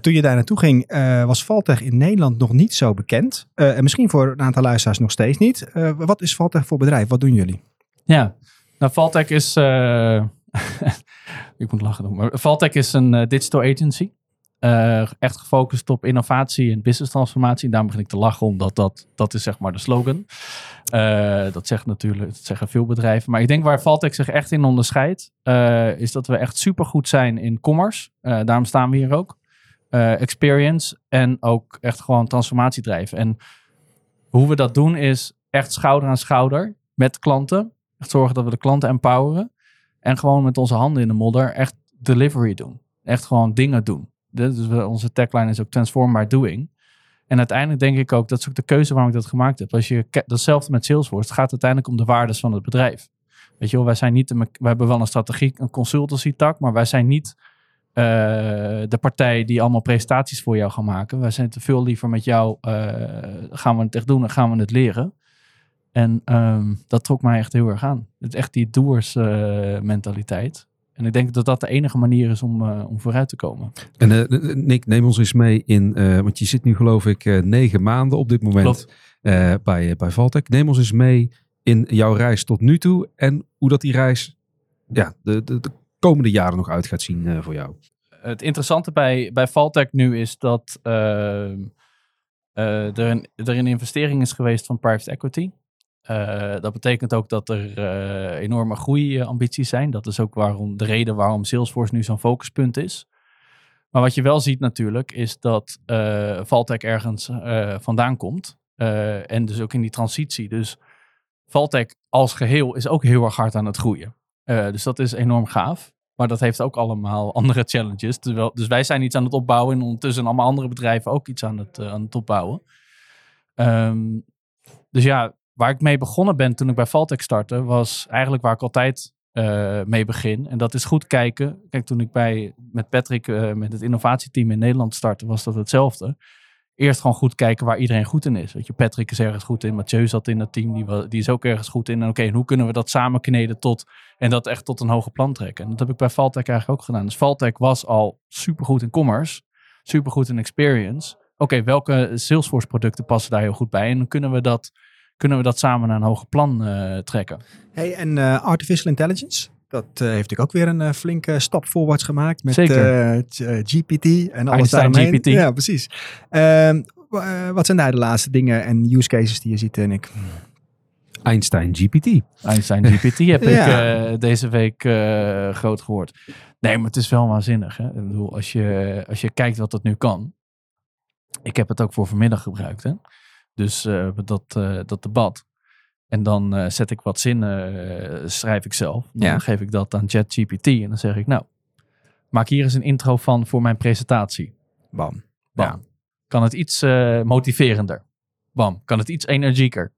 toen je daar naartoe ging, was Valtech in Nederland nog niet zo bekend. en misschien voor een aantal luisteraars nog steeds niet. wat is Valtech voor bedrijf? Wat doen jullie? Ja, nou Valtech is ik moet lachen doen. Maar Valtech is een digital agency. Echt gefocust op innovatie en business transformatie. En daarom begin ik te lachen, omdat dat, dat is zeg maar de slogan. dat, zegt natuurlijk, dat zeggen veel bedrijven. Maar ik denk waar Valtech zich echt in onderscheidt, is dat we echt supergoed zijn in commerce. daarom staan we hier ook. experience en ook echt gewoon transformatie drijven. En hoe we dat doen is echt schouder aan schouder met klanten. Echt zorgen dat we de klanten empoweren. En gewoon met onze handen in de modder echt delivery doen. Echt gewoon dingen doen. Dus onze tagline is ook transform by doing. En uiteindelijk denk ik ook, dat is ook de keuze waarom ik dat gemaakt heb. Als je datzelfde met Salesforce, het gaat uiteindelijk om de waardes van het bedrijf. Weet je wel, wij zijn niet, we hebben wel een strategie, een consultancy tak, maar wij zijn niet uh, de partij die allemaal presentaties voor jou gaan maken. Wij zijn te veel liever met jou, uh, gaan we het echt doen en gaan we het leren. En um, dat trok mij echt heel erg aan. Het echt die doers uh, mentaliteit. En ik denk dat dat de enige manier is om, om vooruit te komen. En Nick, neem ons eens mee in, want je zit nu geloof ik negen maanden op dit moment bij, bij Valtech. Neem ons eens mee in jouw reis tot nu toe en hoe dat die reis ja, de, de, de komende jaren nog uit gaat zien voor jou? Het interessante bij, bij Valtech nu is dat uh, er, een, er een investering is geweest van private equity. Dat betekent ook dat er enorme groeiambities zijn. Dat is ook waarom, de reden waarom Salesforce nu zo'n focuspunt is. Maar wat je wel ziet natuurlijk, is dat Valtech ergens vandaan komt. en dus ook in die transitie. Dus Valtech als geheel is ook heel erg hard aan het groeien. Uh, dus dat is enorm gaaf. Maar dat heeft ook allemaal andere challenges. Terwijl, dus wij zijn iets aan het opbouwen en ondertussen allemaal andere bedrijven ook iets aan het, uh, aan het opbouwen. Um, dus ja, waar ik mee begonnen ben toen ik bij Valtech startte, was eigenlijk waar ik altijd uh, mee begin. En dat is goed kijken. Kijk, toen ik bij, met Patrick, uh, met het innovatieteam in Nederland startte, was dat hetzelfde eerst gewoon goed kijken waar iedereen goed in is. Weet je, Patrick is ergens goed in, Mathieu zat in dat team, die, die is ook ergens goed in. En oké, hoe kunnen we dat samen kneden tot, en dat echt tot een hoger plan trekken? En dat heb ik bij Valtech eigenlijk ook gedaan. Dus Valtech was al supergoed in commerce, supergoed in experience. Oké, welke Salesforce producten passen daar heel goed bij? En dan kunnen we dat, kunnen we dat samen naar een hoger plan uh, trekken. Hey, en uh, artificial intelligence? Dat uh, heeft ik ook weer een uh, flinke stap voorwaarts gemaakt met uh, GPT en alles daaromheen. GPT. Ja, precies. Ehm, wat zijn daar de laatste dingen en use cases die je ziet, en ik? Einstein GPT. Einstein GPT heb ik deze week groot gehoord. Nee, maar het is wel waanzinnig. Hè? Ik bedoel, als je, als je kijkt wat dat nu kan. Ik heb het ook voor vanmiddag gebruikt. Hè? Dus dat, dat debat. En dan uh, zet ik wat zinnen, uh, schrijf ik zelf. Dan ja. geef ik dat aan ChatGPT en dan zeg ik, nou, maak hier eens een intro van voor mijn presentatie. Bam. Bam. Ja. Kan het iets motiverender? Bam. Kan het iets energieker?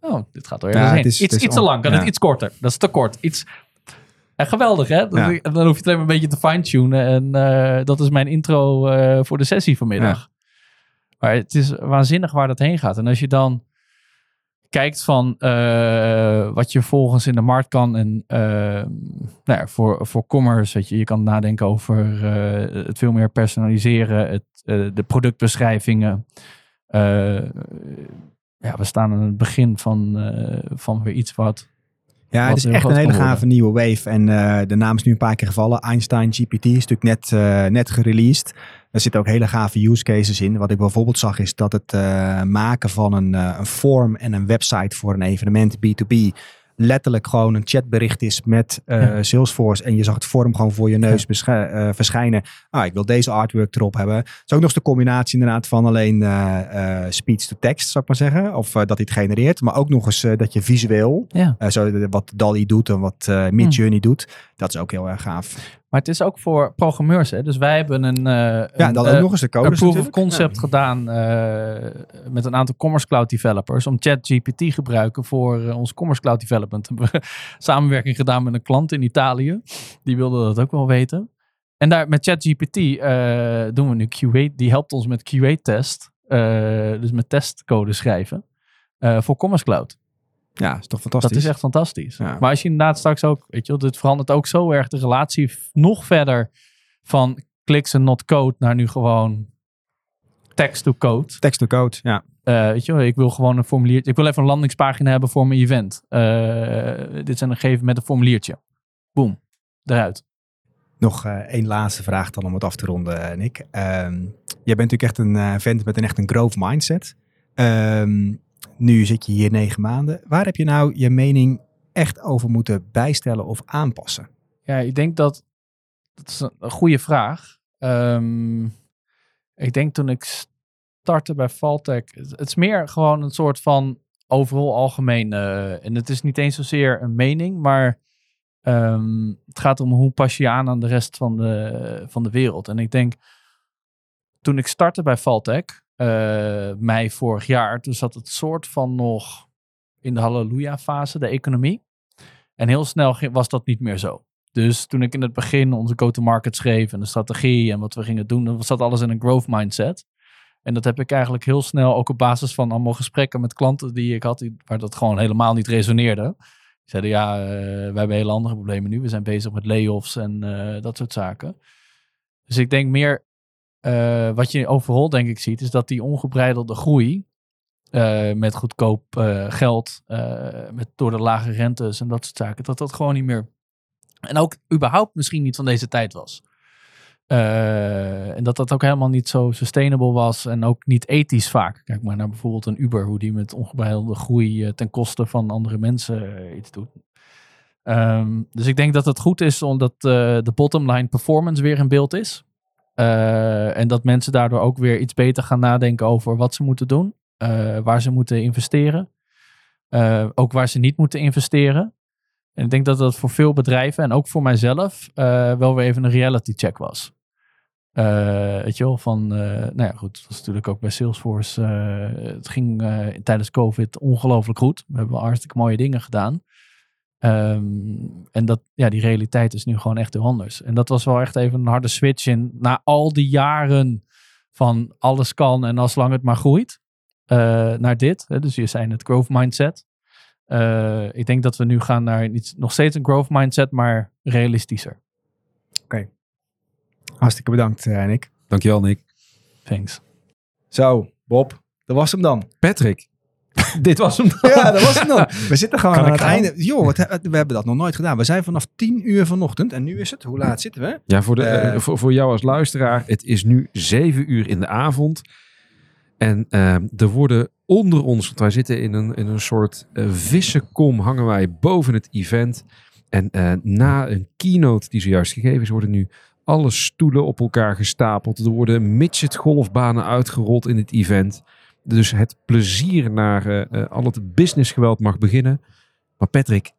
Oh, dit gaat er ergens ja, heen. Is, iets, iets te lang. Kan het iets korter? Dat is te kort. Iets... En geweldig, hè? Dan, dan hoef je het alleen maar een beetje te fine-tunen. En dat is mijn intro voor de sessie vanmiddag. Maar het is waanzinnig waar dat heen gaat. En als je dan kijkt van uh, wat je volgens in de markt kan. En uh, nou ja, voor, voor commerce, weet je, je kan nadenken over uh, het veel meer personaliseren, het, de productbeschrijvingen. ja, we staan aan het begin van, van weer iets wat. Ja, het is echt een hele gave nieuwe wave. En de naam is nu een paar keer gevallen. Einstein GPT is natuurlijk net, net gereleased. Er zitten ook hele gave use cases in. Wat ik bijvoorbeeld zag is dat het uh, maken van een, uh, een form en een website voor een evenement B2B letterlijk gewoon een chatbericht is met uh, Salesforce. En je zag het vorm gewoon voor je neus uh, verschijnen. Ah, ik wil deze artwork erop hebben. Het is ook nog eens de combinatie inderdaad van alleen uh, speech to text, zou ik maar zeggen. Of dat hij het genereert. Maar ook nog eens dat je visueel, ja. zo wat DALI doet en wat Midjourney hmm. doet. Dat is ook heel erg gaaf. Maar het is ook voor programmeurs. Hè? Dus wij hebben een, ja, een, dan ook nog eens de code. proof of concept gedaan met een aantal Commerce Cloud developers. Om ChatGPT gebruiken voor ons Commerce Cloud development. Hebben we samenwerking gedaan met een klant in Italië. Die wilde dat ook wel weten. En daar met ChatGPT uh, doen we nu QA. Die helpt ons met QA-test. dus met testcode schrijven. voor Commerce Cloud. Ja, is toch fantastisch. Dat is echt fantastisch. Maar als je inderdaad straks ook, weet je, dit verandert ook zo erg de relatie nog verder van clicks en not code naar nu gewoon text to code. Text to code, ja. Uh, weet je, ik wil gewoon een formuliertje. Ik wil even een landingspagina hebben voor mijn event. Uh, dit zijn een gegeven met een formuliertje. Boom, eruit. Nog uh, één laatste vraag dan om het af te ronden, Nick. Um, jij bent natuurlijk echt een vent met een echt een growth mindset. Um, nu zit je hier negen maanden. Waar heb je nou je mening echt over moeten bijstellen of aanpassen? Ja, ik denk dat. Dat is een goede vraag. Um, ik denk toen ik startte bij Valtech. Het is meer gewoon een soort van overal algemeen. Uh, en het is niet eens zozeer een mening, maar um, het gaat om hoe pas je je aan aan de rest van de, van de wereld. En ik denk, toen ik startte bij Valtech, uh, mei vorig jaar, toen zat het soort van nog in de halleluja fase, de economie. En heel snel was dat niet meer zo. Dus toen ik in het begin onze go-to-market schreef en de strategie en wat we gingen doen, dan zat alles in een growth mindset. En dat heb ik eigenlijk heel snel, ook op basis van allemaal gesprekken met klanten die ik had, waar dat gewoon helemaal niet resoneerde. Die zeiden, ja, uh, wij hebben hele andere problemen nu. We zijn bezig met layoffs en uh, dat soort zaken. Dus ik denk meer, uh, wat je overal denk ik ziet, is dat die ongebreidelde groei met goedkoop geld, met, door de lage rentes en dat soort zaken, dat dat gewoon niet meer en ook überhaupt misschien niet van deze tijd was. En dat dat ook helemaal niet zo sustainable was en ook niet ethisch vaak. Kijk maar naar bijvoorbeeld een Uber, hoe die met ongebreidelde groei ten koste van andere mensen iets doet. Um, dus ik denk dat het goed is omdat de bottom line performance weer in beeld is. En dat mensen daardoor ook weer iets beter gaan nadenken over wat ze moeten doen, waar ze moeten investeren. ook waar ze niet moeten investeren. En ik denk dat dat voor veel bedrijven en ook voor mijzelf wel weer even een reality check was. Weet je wel, van, nou ja, goed, dat was natuurlijk ook bij Salesforce. het ging tijdens COVID ongelooflijk goed. We hebben hartstikke mooie dingen gedaan. Um, en dat, ja, die realiteit is nu gewoon echt heel anders. En dat was wel echt even een harde switch in. Na al die jaren van alles kan en als lang het maar groeit. naar dit. Hè, dus je zei het growth mindset. Uh, ik denk dat we nu gaan naar iets, nog steeds een growth mindset, maar realistischer. Oké. Okay. Hartstikke bedankt, uh, Nick. Dankjewel, Nick. Thanks. Zo, Bob, dat was hem dan. Patrick. Dit was hem dan. Ja, dat was hem dan. We zitten gewoon aan het einde. Joh, wat, we hebben dat nog nooit gedaan. We zijn vanaf 10 uur vanochtend en nu is het, hoe laat zitten we? Ja, voor, de, uh, voor, voor jou als luisteraar, het is nu 7 uur in de avond. En uh, er worden onder ons, want wij zitten in een, in een soort uh, vissenkom, hangen wij boven het event. En uh, na een keynote die zojuist gegeven is, worden nu alle stoelen op elkaar gestapeld. Er worden midget golfbanen uitgerold in het event. Dus het plezier naar uh, al het businessgeweld mag beginnen. Maar Patrick,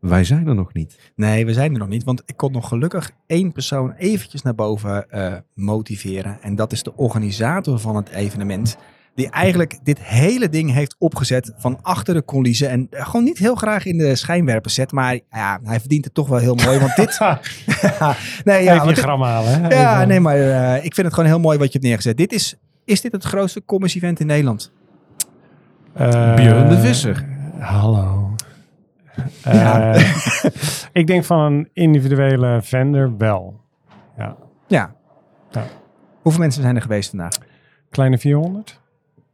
wij zijn er nog niet. Nee, we zijn er nog niet. Want ik kon nog gelukkig één persoon eventjes naar boven uh, motiveren. En dat is de organisator van het evenement. Die eigenlijk dit hele ding heeft opgezet van achter de coulissen. En gewoon niet heel graag in de schijnwerpers zet. Maar ja, hij verdient het toch wel heel mooi. Want dit... nee, ja, Even je gram halen. Hè? Ja, nee, maar uh, ik vind het gewoon heel mooi wat je hebt neergezet. Dit is, is dit het grootste commerce event in Nederland? Uh, Björn de Visser. Hallo. Uh, ik denk van een individuele vendor wel. Ja. ja. ja. Hoeveel mensen zijn er geweest vandaag? Kleine 400,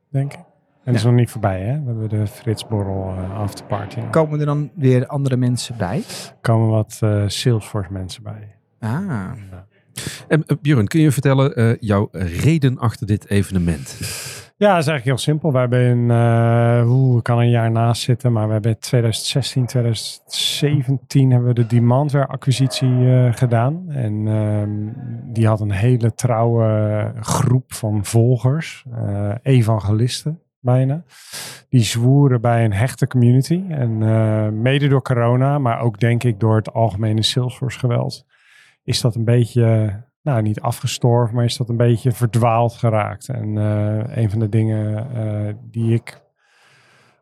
denk ik. En dat is nog niet voorbij, hè? We hebben de Fritsborrel uh, afterparty. Komen er dan weer andere mensen bij? Er komen wat uh, Salesforce mensen bij. Ah. Ja. En Björn, kun je vertellen jouw reden achter dit evenement? Ja, dat is eigenlijk heel simpel. We hebben in, uh, kan een jaar naast zitten, maar we hebben in 2016, 2017 hebben we de Demandware acquisitie gedaan. En um, die had een hele trouwe groep van volgers, evangelisten bijna. Die zwoeren bij een hechte community. En mede door corona, maar ook denk ik door het algemene Salesforce geweld, is dat een beetje nou, niet afgestorven, maar is dat een beetje verdwaald geraakt. En uh, een van de dingen uh, die ik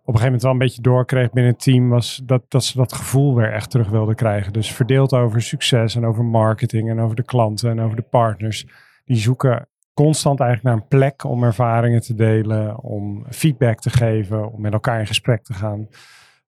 op een gegeven moment wel een beetje doorkreeg binnen het team, was dat, dat ze dat gevoel weer echt terug wilden krijgen. Dus verdeeld over succes en over marketing en over de klanten en over de partners. Die zoeken constant eigenlijk naar een plek om ervaringen te delen, om feedback te geven, om met elkaar in gesprek te gaan.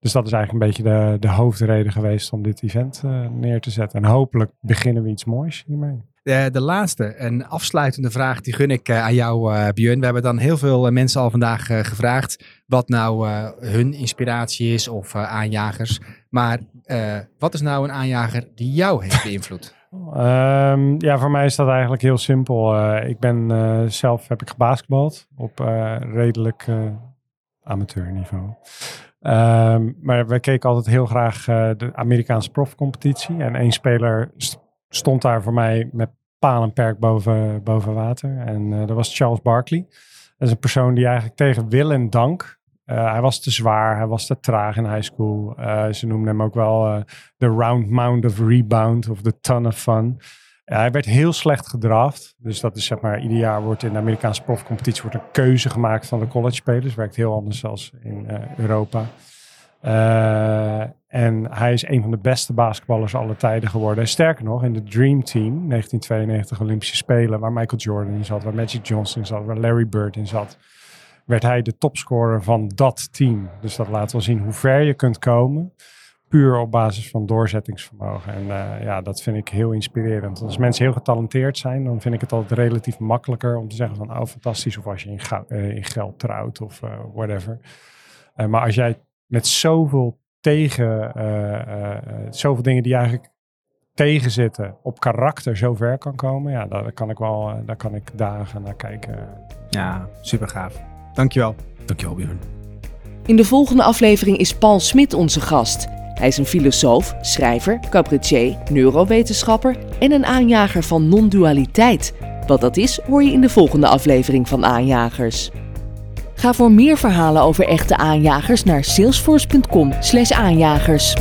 Dus dat is eigenlijk een beetje de, de hoofdreden geweest om dit event uh, neer te zetten. En hopelijk beginnen we iets moois hiermee. De, de laatste, een afsluitende vraag, die gun ik uh, aan jou, uh, Björn. We hebben dan heel veel mensen al vandaag gevraagd wat nou hun inspiratie is of aanjagers. Maar wat is nou een aanjager die jou heeft beïnvloed? Um, ja, voor mij is dat eigenlijk heel simpel. Ik ben zelf heb ik gebasketbald op redelijk amateurniveau. Um, maar we keken altijd heel graag de Amerikaanse profcompetitie. En één speler st stond daar voor mij met paal en perk boven, boven water. En dat was Charles Barkley. Dat is een persoon die eigenlijk tegen wil en dank uh, hij was te zwaar, hij was te traag in high school. Ze noemden hem ook wel de round mound of rebound of the ton of fun. Hij werd heel slecht gedraft. Dus dat is zeg maar, ieder jaar wordt in de Amerikaanse profcompetitie wordt een keuze gemaakt van de college spelers. Werkt heel anders dan in Europa. en hij is een van de beste basketballers aller tijden geworden. sterker nog, in de Dream Team, 1992 Olympische Spelen, waar Michael Jordan in zat, waar Magic Johnson in zat, waar Larry Bird in zat werd hij de topscorer van dat team. Dus dat laat wel zien hoe ver je kunt komen. Puur op basis van doorzettingsvermogen. En uh, ja, dat vind ik heel inspirerend. Als mensen heel getalenteerd zijn, dan vind ik het altijd relatief makkelijker om te zeggen van, oh fantastisch. Of als je in, uh, in geld trouwt of uh, whatever. maar als jij met zoveel tegen, zoveel dingen die eigenlijk tegenzitten, op karakter zo ver kan komen, ja, daar kan ik wel, daar kan ik dagen naar kijken. Ja, super gaaf. Dankjewel. Dankjewel, Björn. In de volgende aflevering is Paul Smit onze gast. Hij is een filosoof, schrijver, cabaretier, neurowetenschapper en een aanjager van non-dualiteit. Wat dat is, hoor je in de volgende aflevering van Aanjagers. Ga voor meer verhalen over echte aanjagers naar salesforce.com/aanjagers.